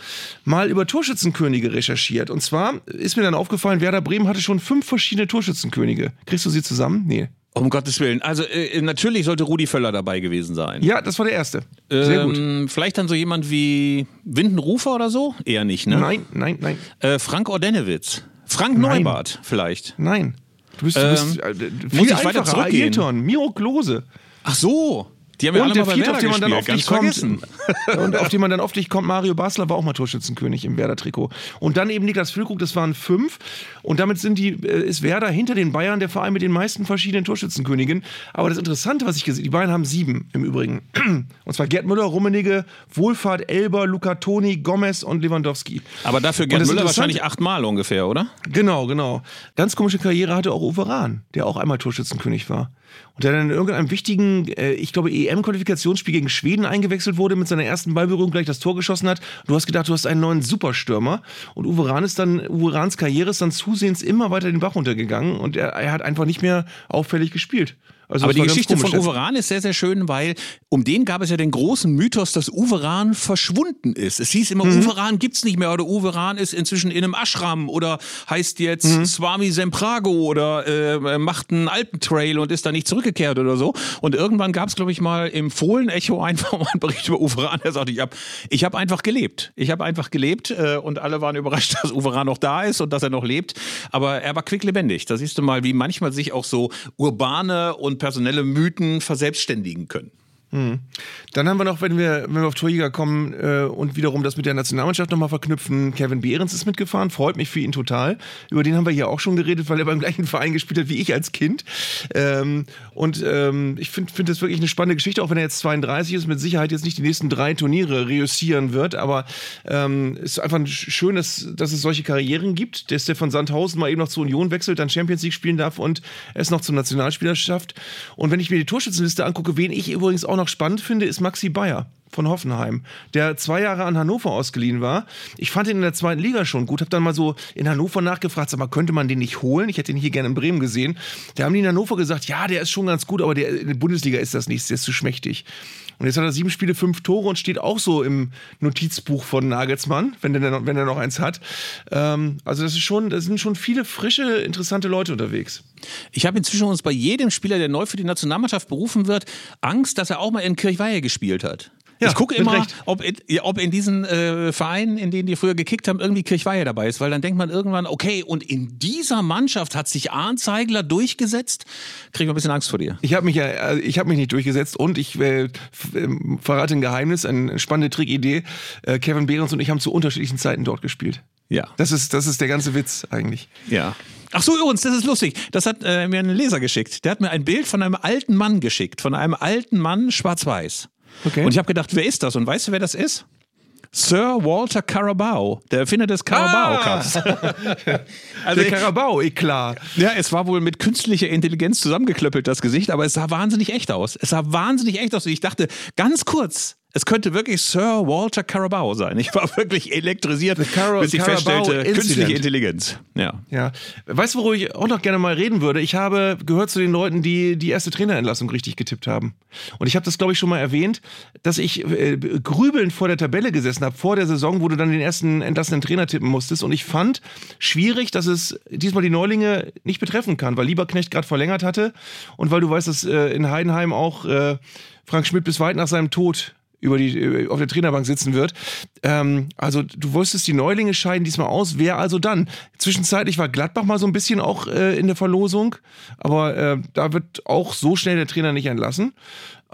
mal über Torschützenkönige recherchiert. Und zwar ist mir dann aufgefallen, Werder Bremen hatte schon fünf verschiedene Torschützenkönige. Kriegst du sie zusammen? Nee. Um Gottes Willen. Also äh, natürlich sollte Rudi Völler dabei gewesen sein. Ja, das war der erste. Sehr gut. Ähm, vielleicht dann so jemand wie Windenrufer oder so? Eher nicht, ne? Nein, nein, nein, Äh, Frank Ordenewitz. Frank Nein. Neubart vielleicht. nein. Du bist, du bist äh, viel muss ich weiter zurückgehen? Ailton, Miro Klose. Ach so. Die haben ja Und der vierte, auf den man dann oft nicht kommt. und auf den man dann oft nicht kommt, Mario Basler war auch mal Torschützenkönig im Werder-Trikot. Und dann eben Niklas Füllkrug, das waren fünf. Und damit sind die, äh, ist Werder hinter den Bayern der Verein mit den meisten verschiedenen Torschützenkönigen. Aber das Interessante, was ich gesehen die Bayern haben sieben im Übrigen. Und zwar Gerd Müller, Rummenigge, Wohlfahrt, Elber, Luca Toni, Gomez und Lewandowski. Aber dafür Gerd Müller wahrscheinlich achtmal ungefähr, oder? Genau, genau. Ganz komische Karriere hatte auch Uwe Rahn, der auch einmal Torschützenkönig war. Und der dann in irgendeinem wichtigen, äh, ich glaube EM-Qualifikationsspiel gegen Schweden eingewechselt wurde, mit seiner ersten Ballberührung gleich das Tor geschossen hat. Du hast gedacht, du hast einen neuen Superstürmer. Und Uwe Rahn ist dann, Uwe Rahns Karriere ist dann zusehends immer weiter den Bach runtergegangen und er, er hat einfach nicht mehr auffällig gespielt. Also Aber die Geschichte von. Uwe Rahn ist sehr, sehr schön, weil um den gab es ja den großen Mythos, dass Uwe Rahn verschwunden ist. Es hieß immer, Uwe Rahn gibt's nicht mehr oder Uwe Rahn ist inzwischen in einem Ashram oder heißt jetzt Swami Semprago oder äh, macht einen Alpentrail und ist da nicht zurückgekehrt oder so. Und irgendwann gab es, glaube ich, mal im Fohlen-Echo einfach mal einen Bericht über Uwe Rahn, der sagte, ich habe ich hab einfach gelebt. Ich habe einfach gelebt äh, und alle waren überrascht, dass Uwe Rahn noch da ist und dass er noch lebt. Aber er war quicklebendig. Da siehst du mal, wie manchmal sich auch so urbane und personelle Mythen verselbstständigen können. Dann haben wir noch, wenn wir, wenn wir auf Torjäger kommen äh, und wiederum das mit der Nationalmannschaft nochmal verknüpfen, Kevin Behrens ist mitgefahren, freut mich für ihn total. Über den haben wir hier auch schon geredet, weil er beim gleichen Verein gespielt hat wie ich als Kind. Ähm, und ähm, ich finde find das wirklich eine spannende Geschichte, auch wenn er jetzt 32 ist, mit Sicherheit jetzt nicht die nächsten drei Turniere reüssieren wird, aber ähm, ist einfach schön, dass, dass es solche Karrieren gibt, dass der von Sandhausen mal eben noch zur Union wechselt, dann Champions League spielen darf und es noch zum Nationalspieler schafft. Und wenn ich mir die Torschützenliste angucke, wen ich übrigens auch noch spannend finde, ist Maxi Bayer von Hoffenheim, der zwei Jahre an Hannover ausgeliehen war. Ich fand ihn in der zweiten Liga schon gut, habe dann mal so in Hannover nachgefragt, sag mal, könnte man den nicht holen? Ich hätte ihn hier gerne in Bremen gesehen. Da haben die in Hannover gesagt, ja, der ist schon ganz gut, aber der, in der Bundesliga ist das nichts, der ist zu schmächtig. Und jetzt hat er sieben Spiele, fünf Tore und steht auch so im Notizbuch von Nagelsmann, wenn noch- wenn er noch eins hat. Ähm, also das ist schon, da sind schon viele frische, interessante Leute unterwegs. Ich habe inzwischen uns bei jedem Spieler, der neu für die Nationalmannschaft berufen wird, Angst, dass er auch mal in Kirchweihe gespielt hat. Ja, ich gucke immer, ob in, ob in diesen äh, Vereinen, in denen die früher gekickt haben, irgendwie Kirchweihe dabei ist, weil dann denkt man irgendwann, okay, und in dieser Mannschaft hat sich Arndt Zeigler durchgesetzt. Kriege ich ein bisschen Angst vor dir. Ich habe mich ja, ich habe mich nicht durchgesetzt und ich äh, ähm, verrate ein Geheimnis, eine spannende Trickidee. Äh, Kevin Behrens und ich haben zu unterschiedlichen Zeiten dort gespielt. Ja. Das ist, das ist der ganze Witz eigentlich. Ja. Ach so, übrigens, das ist lustig. Das hat äh, mir ein Leser geschickt. Der hat mir ein Bild von einem alten Mann geschickt. Von einem alten Mann, schwarz-weiß. Okay. Und ich habe gedacht, wer ist das? Und weißt du, wer das ist? Sir Walter Carabao, der Erfinder des Carabao Cups. also, der Carabao, klar. ja, es war wohl mit künstlicher Intelligenz zusammengeklöppelt, das Gesicht, aber es sah wahnsinnig echt aus. Es sah wahnsinnig echt aus. Und ich dachte, ganz kurz, es könnte wirklich Sir Walter Carabao sein. Ich war wirklich elektrisiert, Cara- bis ich Carabao feststellte, künstliche Incident. Intelligenz. Ja. Ja. Weißt du, worüber ich auch noch gerne mal reden würde? Ich habe gehört zu den Leuten, die die erste Trainerentlassung richtig getippt haben. Und ich habe das, glaube ich, schon mal erwähnt, dass ich äh, grübelnd vor der Tabelle gesessen habe, vor der Saison, wo du dann den ersten entlassenen Trainer tippen musstest. Und ich fand schwierig, dass es diesmal die Neulinge nicht betreffen kann, weil Lieberknecht gerade verlängert hatte und weil du weißt, dass äh, in Heidenheim auch äh, Frank Schmidt bis weit nach seinem Tod über die, äh, auf der Trainerbank sitzen wird. Ähm, also du wusstest, die Neulinge scheiden diesmal aus. Wer also dann? Zwischenzeitlich war Gladbach mal so ein bisschen auch äh, in der Verlosung, aber äh, da wird auch so schnell der Trainer nicht entlassen.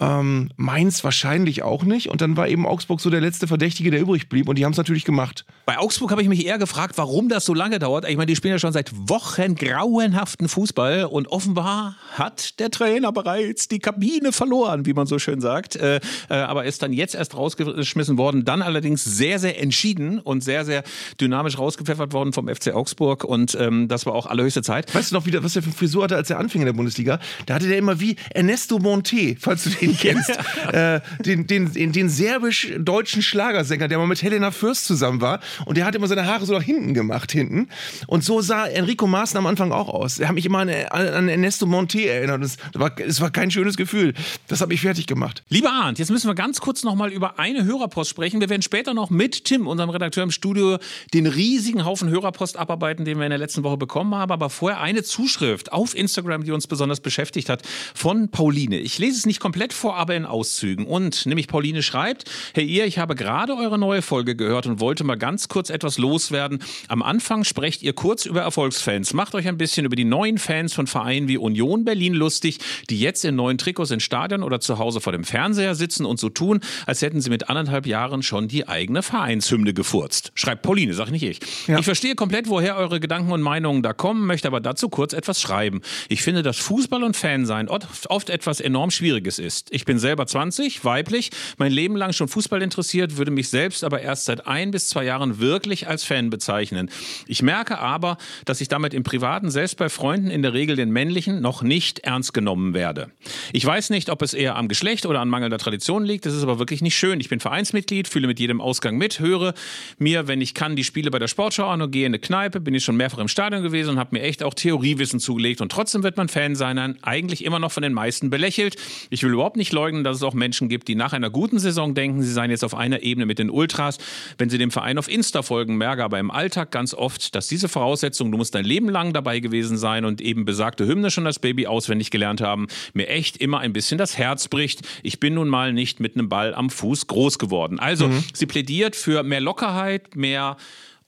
Ähm, Mainz wahrscheinlich auch nicht. Und dann war eben Augsburg so der letzte Verdächtige, der übrig blieb. Und die haben es natürlich gemacht. Bei Augsburg habe ich mich eher gefragt, warum das so lange dauert. Ich meine, die spielen ja schon seit Wochen grauenhaften Fußball und offenbar hat der Trainer bereits die Kabine verloren, wie man so schön sagt. Äh, äh, aber ist dann jetzt erst rausgeschmissen worden, dann allerdings sehr, sehr entschieden und sehr, sehr dynamisch rausgepfeffert worden vom FC Augsburg. Und ähm, das war auch allerhöchste Zeit. Weißt du noch, wie der, was der für eine Frisur hatte, als er anfing in der Bundesliga? Da hatte der immer wie Ernesto Monte, falls du den kennst. äh, den den, den, den serbisch-deutschen Schlagersänger, der mal mit Helena Fürst zusammen war. Und der hat immer seine Haare so nach hinten gemacht, hinten. Und so sah Enrico Maaßen am Anfang auch aus. Er hat mich immer an, an Ernesto Monte erinnert. Das war, war kein schönes Gefühl. Das hat mich fertig gemacht. Lieber Arndt, jetzt müssen wir ganz kurz nochmal über eine Hörerpost sprechen. Wir werden später noch mit Tim, unserem Redakteur im Studio, den riesigen Haufen Hörerpost abarbeiten, den wir in der letzten Woche bekommen haben. Aber vorher eine Zuschrift auf Instagram, die uns besonders beschäftigt hat, von Pauline. Ich lese es nicht komplett vor, aber in Auszügen. Und nämlich Pauline schreibt, Herr Ihr, ich habe gerade eure neue Folge gehört und wollte mal ganz kurz etwas loswerden. Am Anfang sprecht ihr kurz über Erfolgsfans. Macht euch ein bisschen über die neuen Fans von Vereinen wie Union Berlin lustig, die jetzt in neuen Trikots in Stadion oder zu Hause vor dem Fernseher sitzen und so tun, als hätten sie mit anderthalb Jahren schon die eigene Vereinshymne gefurzt. Schreibt Pauline, sag nicht ich. Ich verstehe komplett, woher eure Gedanken und Meinungen da kommen, möchte aber dazu kurz etwas schreiben. Ich finde, dass Fußball und Fansein oft etwas enorm Schwieriges ist. Ich bin selber 20, weiblich, mein Leben lang schon Fußball interessiert, würde mich selbst aber erst seit ein bis zwei Jahren wirklich als Fan bezeichnen. Ich merke aber, dass ich damit im Privaten, selbst bei Freunden in der Regel den männlichen, noch nicht ernst genommen werde. Ich weiß nicht, ob es eher am Geschlecht oder an mangelnder Tradition liegt. Das ist aber wirklich nicht schön. Ich bin Vereinsmitglied, fühle mit jedem Ausgang mit, höre mir, wenn ich kann, die Spiele bei der Sportschau an und gehe in eine Kneipe, bin ich schon mehrfach im Stadion gewesen und habe mir echt auch Theoriewissen zugelegt. Und trotzdem wird man Fan sein, eigentlich immer noch von den meisten belächelt. Ich will überhaupt nicht leugnen, dass es auch Menschen gibt, die nach einer guten Saison denken, sie seien jetzt auf einer Ebene mit den Ultras, wenn sie dem Verein auf Insta folgen, merke aber im Alltag ganz oft, dass diese Voraussetzungen, du musst dein Leben lang dabei gewesen sein und eben besagte Hymne schon als Baby auswendig gelernt haben, mir echt immer ein bisschen das Herz bricht. Ich bin nun mal nicht mit einem Ball am Fuß groß geworden. Also, mhm. sie plädiert für mehr Lockerheit, mehr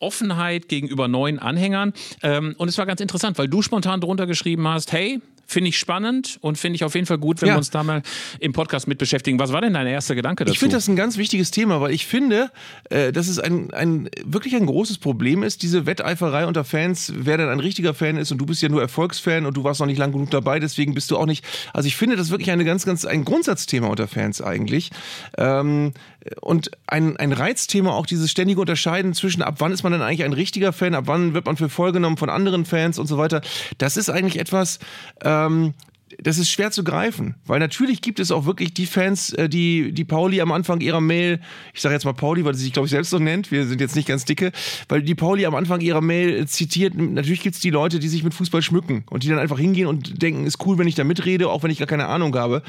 Offenheit gegenüber neuen Anhängern. Ähm, und es war ganz interessant, weil du spontan drunter geschrieben hast, hey, Finde ich spannend und finde ich auf jeden Fall gut, wenn ja. wir uns da mal im Podcast mit beschäftigen. Was war denn dein erster Gedanke dazu? Ich finde das ein ganz wichtiges Thema, weil ich finde, äh, dass es ein, ein wirklich ein großes Problem ist, diese Wetteiferei unter Fans, wer denn ein richtiger Fan ist und du bist ja nur Erfolgsfan und du warst noch nicht lang genug dabei, deswegen bist du auch nicht. Also ich finde das wirklich eine ganz, ganz ein Grundsatzthema unter Fans eigentlich. Ähm, und ein, ein Reizthema auch dieses ständige Unterscheiden zwischen ab wann ist man denn eigentlich ein richtiger Fan, ab wann wird man für voll genommen von anderen Fans und so weiter. Das ist eigentlich etwas, ähm, das ist schwer zu greifen, weil natürlich gibt es auch wirklich die Fans, äh, die, die Pauli am Anfang ihrer Mail, ich sage jetzt mal Pauli, weil sie sich, glaube ich, selbst so nennt, wir sind jetzt nicht ganz dicke, weil die Pauli am Anfang ihrer Mail zitiert, natürlich gibt es die Leute, die sich mit Fußball schmücken und die dann einfach hingehen und denken, ist cool, wenn ich da mitrede, auch wenn ich gar keine Ahnung habe.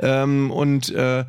Ähm, und äh,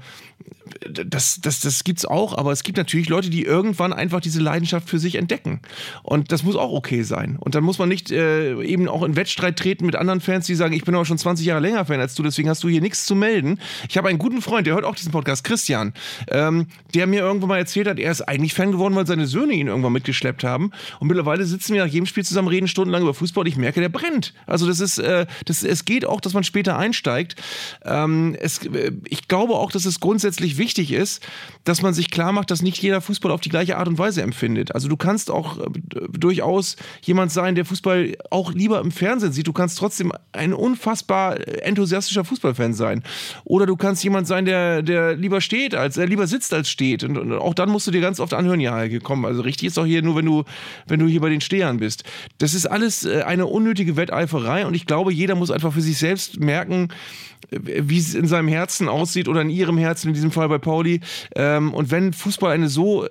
das, das, das gibt's auch, aber es gibt natürlich Leute, die irgendwann einfach diese Leidenschaft für sich entdecken. Und das muss auch okay sein. Und dann muss man nicht äh, eben auch in Wettstreit treten mit anderen Fans, die sagen, ich bin aber schon 20 Jahre länger Fan als du, deswegen hast du hier nichts zu melden. Ich habe einen guten Freund, der hört auch diesen Podcast, Christian, ähm, der mir irgendwann mal erzählt hat, er ist eigentlich Fan geworden, weil seine Söhne ihn irgendwann mitgeschleppt haben. Und mittlerweile sitzen wir nach jedem Spiel zusammen, reden stundenlang über Fußball und ich merke, der brennt. Also das ist, äh, das, es geht auch, dass man später einsteigt. Ähm, es, äh, ich glaube auch, dass es grundsätzlich wichtig ist, dass man sich klar macht, dass nicht jeder Fußball auf die gleiche Art und Weise empfindet. Also du kannst auch äh, durchaus jemand sein, der Fußball auch lieber im Fernsehen sieht. Du kannst trotzdem ein unfassbar enthusiastischer Fußballfan sein. Oder du kannst jemand sein, der, der lieber steht, als der lieber sitzt als steht. Und, und auch dann musst du dir ganz oft anhören, ja, komm, also richtig ist doch hier nur, wenn du, wenn du hier bei den Stehern bist. Das ist alles äh, eine unnötige Wetteiferei und ich glaube, jeder muss einfach für sich selbst merken, wie es in seinem Herzen aussieht oder in ihrem Herzen, in diesem Fall bei Pauli. Ähm, und wenn Fußball eine so äh,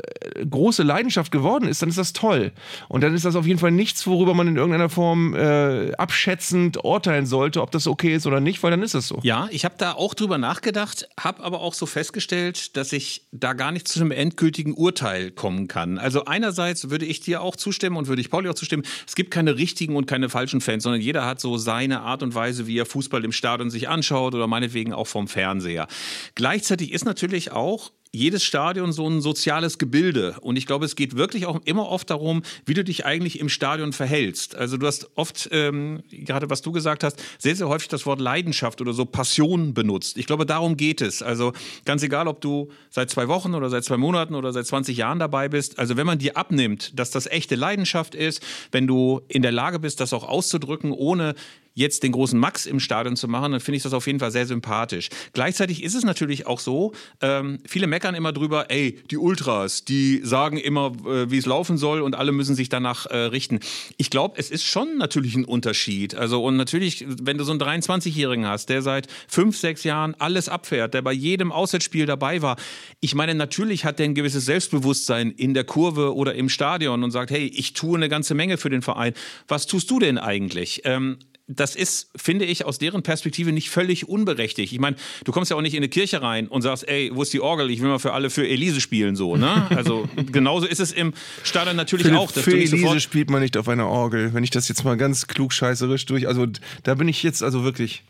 große Leidenschaft geworden ist, dann ist das toll. Und dann ist das auf jeden Fall nichts, worüber man in irgendeiner Form äh, abschätzend urteilen sollte, ob das okay ist oder nicht, weil dann ist es so. Ja, ich habe da auch drüber nachgedacht, habe aber auch so festgestellt, dass ich da gar nicht zu einem endgültigen Urteil kommen kann. Also einerseits würde ich dir auch zustimmen und würde ich Pauli auch zustimmen, es gibt keine richtigen und keine falschen Fans, sondern jeder hat so seine Art und Weise, wie er Fußball im Stadion sich anschaut anschaut oder meinetwegen auch vom Fernseher. Gleichzeitig ist natürlich auch jedes Stadion so ein soziales Gebilde. Und ich glaube, es geht wirklich auch immer oft darum, wie du dich eigentlich im Stadion verhältst. Also du hast oft, ähm, gerade was du gesagt hast, sehr, sehr häufig das Wort Leidenschaft oder so Passion benutzt. Ich glaube, darum geht es. Also ganz egal, ob du seit zwei Wochen oder seit zwei Monaten oder seit 20 Jahren dabei bist. Also wenn man dir abnimmt, dass das echte Leidenschaft ist, wenn du in der Lage bist, das auch auszudrücken, ohne jetzt den großen Max im Stadion zu machen, dann finde ich das auf jeden Fall sehr sympathisch. Gleichzeitig ist es natürlich auch so, ähm, viele meckern immer drüber, ey, die Ultras, die sagen immer, äh, wie es laufen soll und alle müssen sich danach äh, richten. Ich glaube, es ist schon natürlich ein Unterschied. Also und natürlich, wenn du so einen 23-Jährigen hast, der seit fünf, sechs Jahren alles abfährt, der bei jedem Auswärtsspiel dabei war, ich meine, natürlich hat der ein gewisses Selbstbewusstsein in der Kurve oder im Stadion und sagt, hey, ich tue eine ganze Menge für den Verein. Was tust du denn eigentlich? Ähm, das ist, finde ich, aus deren Perspektive nicht völlig unberechtigt. Ich meine, du kommst ja auch nicht in eine Kirche rein und sagst, ey, wo ist die Orgel? Ich will mal für alle für Elise spielen, so, ne? Also genauso ist es im Stadion natürlich Philipp, auch. für Elise spielt man nicht auf einer Orgel, wenn ich das jetzt mal ganz klug scheißerisch durch, also da bin ich jetzt also wirklich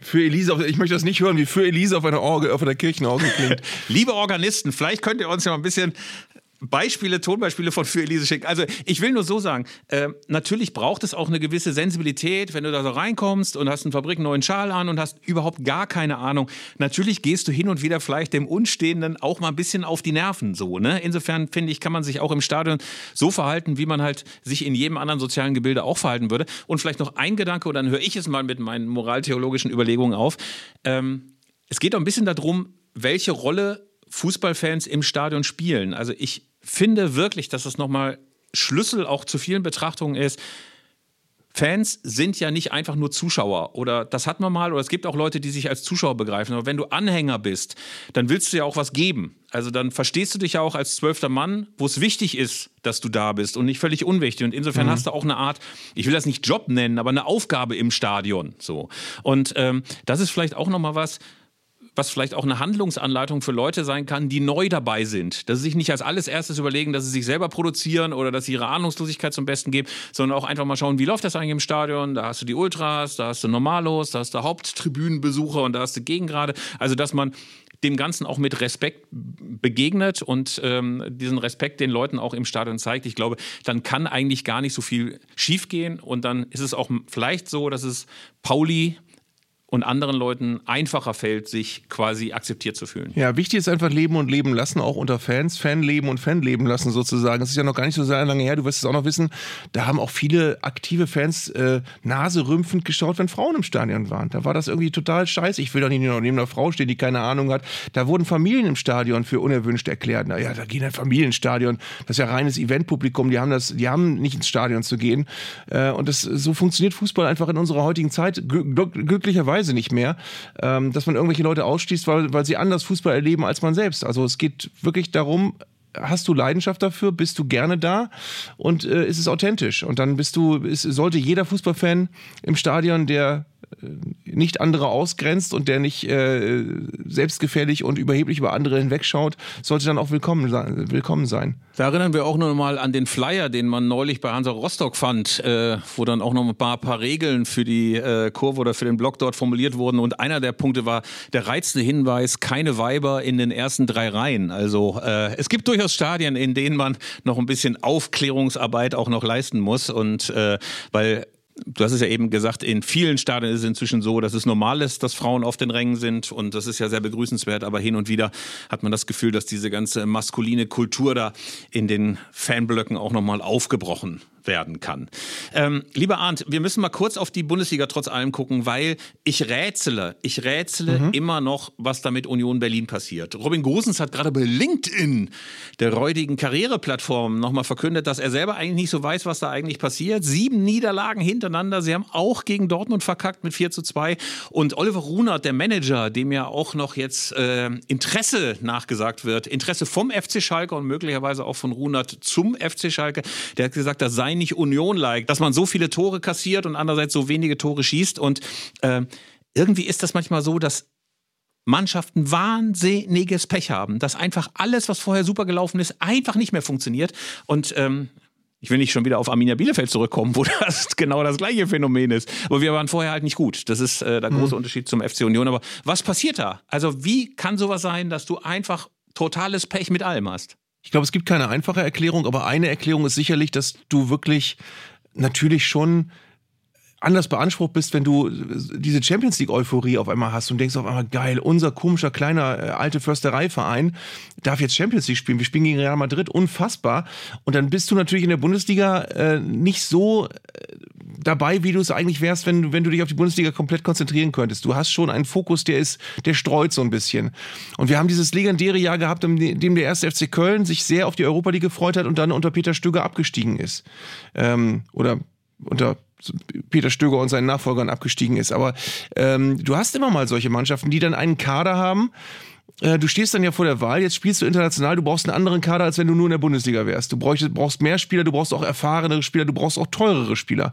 für Elise, ich möchte das nicht hören, wie für Elise auf einer Orgel, auf einer Kirchenorgel klingt. Liebe Organisten, vielleicht könnt ihr uns ja mal ein bisschen Beispiele, Tonbeispiele von für Elise schicken. Also ich will nur so sagen, äh, natürlich braucht es auch eine gewisse Sensibilität, wenn du da so reinkommst und hast einen Fabrik neuen Schal an und hast überhaupt gar keine Ahnung. Natürlich gehst du hin und wieder vielleicht dem Unstehenden auch mal ein bisschen auf die Nerven so. Ne? Insofern finde ich, kann man sich auch im Stadion so verhalten, wie man halt sich in jedem anderen sozialen Gebilde auch verhalten würde. Und vielleicht noch ein Gedanke, und dann höre ich es mal mit meinen moraltheologischen Überlegungen auf. Ähm, es geht auch ein bisschen darum, welche Rolle Fußballfans im Stadion spielen. Also ich finde wirklich, dass das nochmal Schlüssel auch zu vielen Betrachtungen ist. Fans sind ja nicht einfach nur Zuschauer oder das hat man mal oder es gibt auch Leute, die sich als Zuschauer begreifen. Aber wenn du Anhänger bist, dann willst du ja auch was geben. Also dann verstehst du dich ja auch als zwölfter Mann, wo es wichtig ist, dass du da bist und nicht völlig unwichtig. Und insofern mhm. hast du auch eine Art, ich will das nicht Job nennen, aber eine Aufgabe im Stadion. So und ähm, das ist vielleicht auch noch mal was was vielleicht auch eine Handlungsanleitung für Leute sein kann, die neu dabei sind. Dass sie sich nicht als alles erstes überlegen, dass sie sich selber produzieren oder dass sie ihre Ahnungslosigkeit zum Besten geben, sondern auch einfach mal schauen, wie läuft das eigentlich im Stadion? Da hast du die Ultras, da hast du Normalos, da hast du Haupttribünenbesucher und da hast du Gegengrade. Also, dass man dem Ganzen auch mit Respekt begegnet und ähm, diesen Respekt den Leuten auch im Stadion zeigt. Ich glaube, dann kann eigentlich gar nicht so viel schiefgehen und dann ist es auch vielleicht so, dass es Pauli und anderen Leuten einfacher fällt, sich quasi akzeptiert zu fühlen. Ja, wichtig ist einfach leben und leben lassen, auch unter Fans. Fan leben und Fan leben lassen sozusagen. Das ist ja noch gar nicht so sehr lange her, du wirst es auch noch wissen, da haben auch viele aktive Fans äh, naserümpfend geschaut, wenn Frauen im Stadion waren. Da war das irgendwie total scheiße. Ich will doch nicht nur neben einer Frau stehen, die keine Ahnung hat. Da wurden Familien im Stadion für unerwünscht erklärt. Naja, da gehen ein Familienstadion. Das ist ja reines Eventpublikum. Die haben das, die haben nicht ins Stadion zu gehen. Äh, und das, so funktioniert Fußball einfach in unserer heutigen Zeit. glücklicherweise Weise nicht mehr, ähm, dass man irgendwelche Leute ausschließt, weil, weil sie anders Fußball erleben als man selbst. Also es geht wirklich darum, hast du Leidenschaft dafür? Bist du gerne da? Und äh, ist es authentisch? Und dann bist du, ist, sollte jeder Fußballfan im Stadion, der nicht andere ausgrenzt und der nicht äh, selbstgefährlich und überheblich über andere hinwegschaut, sollte dann auch willkommen sein. Willkommen sein. Da erinnern wir auch nur mal an den Flyer, den man neulich bei Hansa Rostock fand, äh, wo dann auch noch ein paar, paar Regeln für die äh, Kurve oder für den Block dort formuliert wurden. Und einer der Punkte war der reizende Hinweis, keine Weiber in den ersten drei Reihen. Also äh, es gibt durchaus Stadien, in denen man noch ein bisschen Aufklärungsarbeit auch noch leisten muss. Und äh, weil Du hast es ja eben gesagt, in vielen Stadien ist es inzwischen so, dass es normal ist, dass Frauen auf den Rängen sind und das ist ja sehr begrüßenswert, aber hin und wieder hat man das Gefühl, dass diese ganze maskuline Kultur da in den Fanblöcken auch nochmal aufgebrochen werden kann. Ähm, lieber Arndt, wir müssen mal kurz auf die Bundesliga trotz allem gucken, weil ich rätsele, ich rätsele mhm. immer noch, was da mit Union Berlin passiert. Robin Gosens hat gerade bei LinkedIn, der räudigen Karriereplattform, nochmal verkündet, dass er selber eigentlich nicht so weiß, was da eigentlich passiert. Sieben Niederlagen hintereinander. Sie haben auch gegen Dortmund verkackt mit 4 zu 2. Und Oliver Runert, der Manager, dem ja auch noch jetzt äh, Interesse nachgesagt wird, Interesse vom FC Schalke und möglicherweise auch von Runert zum FC Schalke, der hat gesagt, da sei nicht Union-like, dass man so viele Tore kassiert und andererseits so wenige Tore schießt. Und äh, irgendwie ist das manchmal so, dass Mannschaften wahnsinniges Pech haben, dass einfach alles, was vorher super gelaufen ist, einfach nicht mehr funktioniert. Und ähm, ich will nicht schon wieder auf Arminia Bielefeld zurückkommen, wo das genau das gleiche Phänomen ist. Aber wir waren vorher halt nicht gut. Das ist äh, der große mhm. Unterschied zum FC Union. Aber was passiert da? Also wie kann sowas sein, dass du einfach totales Pech mit allem hast? Ich glaube, es gibt keine einfache Erklärung, aber eine Erklärung ist sicherlich, dass du wirklich natürlich schon anders beansprucht bist, wenn du diese Champions League Euphorie auf einmal hast und denkst auf einmal geil, unser komischer kleiner äh, alte Förstereiverein darf jetzt Champions League spielen. Wir spielen gegen Real Madrid, unfassbar. Und dann bist du natürlich in der Bundesliga äh, nicht so äh, dabei, wie du es eigentlich wärst, wenn, wenn du dich auf die Bundesliga komplett konzentrieren könntest. Du hast schon einen Fokus, der ist, der streut so ein bisschen. Und wir haben dieses legendäre Jahr gehabt, in dem der erste FC Köln sich sehr auf die Europa League gefreut hat und dann unter Peter Stöger abgestiegen ist. Ähm, oder unter Peter Stöger und seinen Nachfolgern abgestiegen ist. Aber ähm, du hast immer mal solche Mannschaften, die dann einen Kader haben, äh, du stehst dann ja vor der Wahl, jetzt spielst du international, du brauchst einen anderen Kader, als wenn du nur in der Bundesliga wärst. Du brauchst, brauchst mehr Spieler, du brauchst auch erfahrenere Spieler, du brauchst auch teurere Spieler.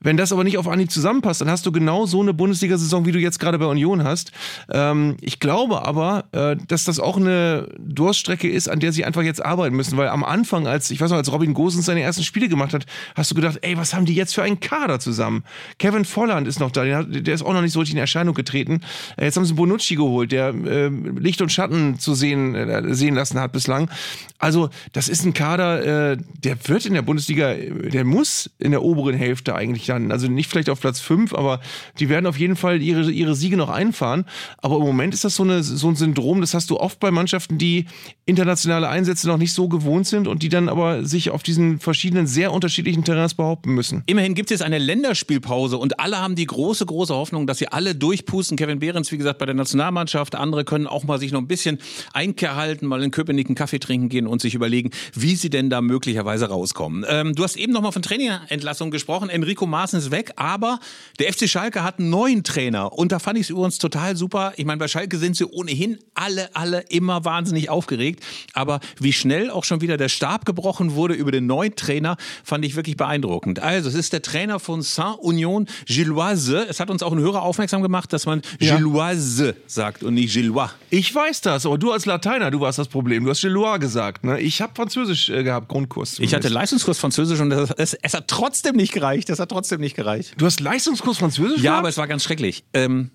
Wenn das aber nicht auf Anhieb zusammenpasst, dann hast du genau so eine Bundesliga-Saison, wie du jetzt gerade bei Union hast. Ähm, ich glaube aber, äh, dass das auch eine Durststrecke ist, an der sie einfach jetzt arbeiten müssen, weil am Anfang, als, ich weiß noch, als Robin Gosens seine ersten Spiele gemacht hat, hast du gedacht, ey, was haben die jetzt für einen Kader zusammen? Kevin Volland ist noch da, der, ist auch noch nicht so richtig in Erscheinung getreten. Äh, jetzt haben sie Bonucci geholt, der äh, Licht und Schatten zu sehen, äh, sehen lassen hat bislang. Also, das ist ein Kader, äh, der wird in der Bundesliga, der muss in der oberen Hälfte eigentlich dann, also nicht vielleicht auf Platz 5, aber die werden auf jeden Fall ihre, ihre Siege noch einfahren. Aber im Moment ist das so, eine, so ein Syndrom, das hast du oft bei Mannschaften, die internationale Einsätze noch nicht so gewohnt sind und die dann aber sich auf diesen verschiedenen, sehr unterschiedlichen Terrains behaupten müssen. Immerhin gibt es eine Länderspielpause und alle haben die große, große Hoffnung, dass sie alle durchpusten. Kevin Behrens, wie gesagt, bei der Nationalmannschaft. Andere können auch mal sich noch ein bisschen Einkehr halten, mal in Köpenick einen Kaffee trinken gehen und sich überlegen, wie sie denn da möglicherweise rauskommen. Ähm, du hast eben noch mal von Trainerentlassung gesprochen. Enrico Maaßen ist weg, aber der FC Schalke hat einen neuen Trainer. Und da fand ich es übrigens total super. Ich meine, bei Schalke sind sie ohnehin alle, alle immer wahnsinnig aufgeregt. Aber wie schnell auch schon wieder der Stab gebrochen wurde über den neuen Trainer, fand ich wirklich beeindruckend. Also, es ist der Trainer von Saint-Union Gilloise. Es hat uns auch ein Hörer aufmerksam gemacht, dass man Ja. Gilloise sagt und nicht Gillois. Ich weiß das, aber du als Lateiner, du warst das Problem. Du hast Gelois gesagt. Ne? Ich habe Französisch äh, gehabt, Grundkurs. Ich hatte zumindest. Leistungskurs Französisch und es, es, es hat trotzdem nicht gereicht. Es hat trotzdem nicht gereicht. Du hast Leistungskurs Französisch Ja, gehabt? aber es war ganz schrecklich. Ähm,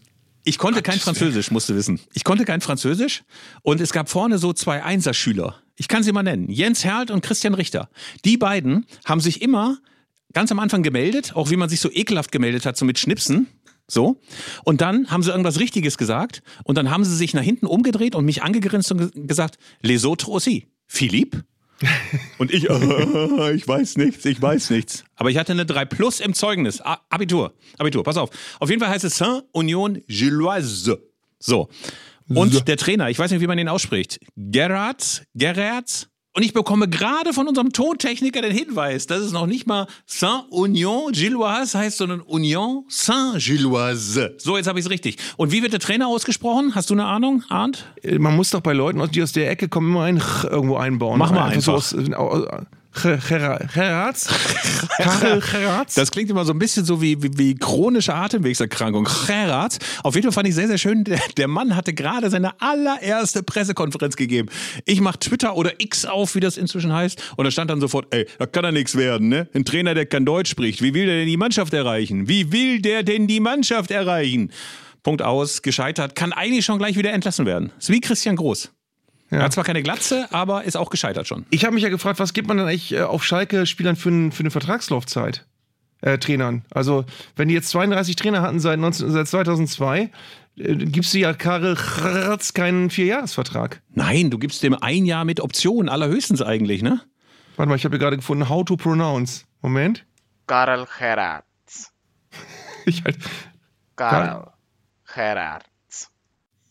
ich konnte kein Französisch, musst du wissen. Ich konnte kein Französisch und es gab vorne so zwei Einserschüler. Ich kann sie mal nennen. Jens Herlt und Christian Richter. Die beiden haben sich immer ganz am Anfang gemeldet, auch wie man sich so ekelhaft gemeldet hat, so mit Schnipsen. So. Und dann haben sie irgendwas Richtiges gesagt und dann haben sie sich nach hinten umgedreht und mich angegrinst und ge- gesagt, Les autres aussi. Philippe? Und ich, äh, ich weiß nichts, ich weiß nichts. Aber ich hatte eine 3 Plus im Zeugnis. A- Abitur. Abitur, pass auf. Auf jeden Fall heißt es Saint-Union Gilloise. So. Und der Trainer, ich weiß nicht, wie man den ausspricht. Gerard, Gerard. Und ich bekomme gerade von unserem Tontechniker den Hinweis, dass es noch nicht mal Saint-Union Gilloise heißt, sondern Union Saint-Gilloise. So, jetzt habe ich es richtig. Und wie wird der Trainer ausgesprochen? Hast du eine Ahnung, Arndt? Man muss doch bei Leuten, die aus der Ecke kommen, immer ein Ch irgendwo einbauen. Mach mal so einfach. aus, äh, Gerards? Karel Gerards? Das klingt immer so ein bisschen so wie, wie, wie chronische Atemwegserkrankung. Gerard. Auf jeden Fall fand ich sehr, sehr schön. Der, der Mann hatte gerade seine allererste Pressekonferenz gegeben. Ich mach Twitter oder X auf, wie das inzwischen heißt. Und da stand dann sofort, ey, da kann ja nichts werden, ne? Ein Trainer, der kein Deutsch spricht. Wie will der denn die Mannschaft erreichen? Wie will der denn die Mannschaft erreichen? Punkt aus, gescheitert, kann eigentlich schon gleich wieder entlassen werden. Ist wie Christian Groß. Er hat zwar keine Glatze, aber ist auch gescheitert schon. Ich habe mich ja gefragt, was gibt man denn eigentlich äh, auf Schalke Spielern für, für eine Vertragslaufzeit? Äh, Trainern. Also, wenn die jetzt 32 Trainer hatten seit, 19, seit 2002, äh, gibst du ja Karel Gerards keinen Vierjahresvertrag. Nein, du gibst dem ein Jahr mit Option, allerhöchstens eigentlich, ne? Warte mal, ich habe hier gerade gefunden, how to pronounce. Moment. Karel Gerards. Ich halt. Karel Gerards.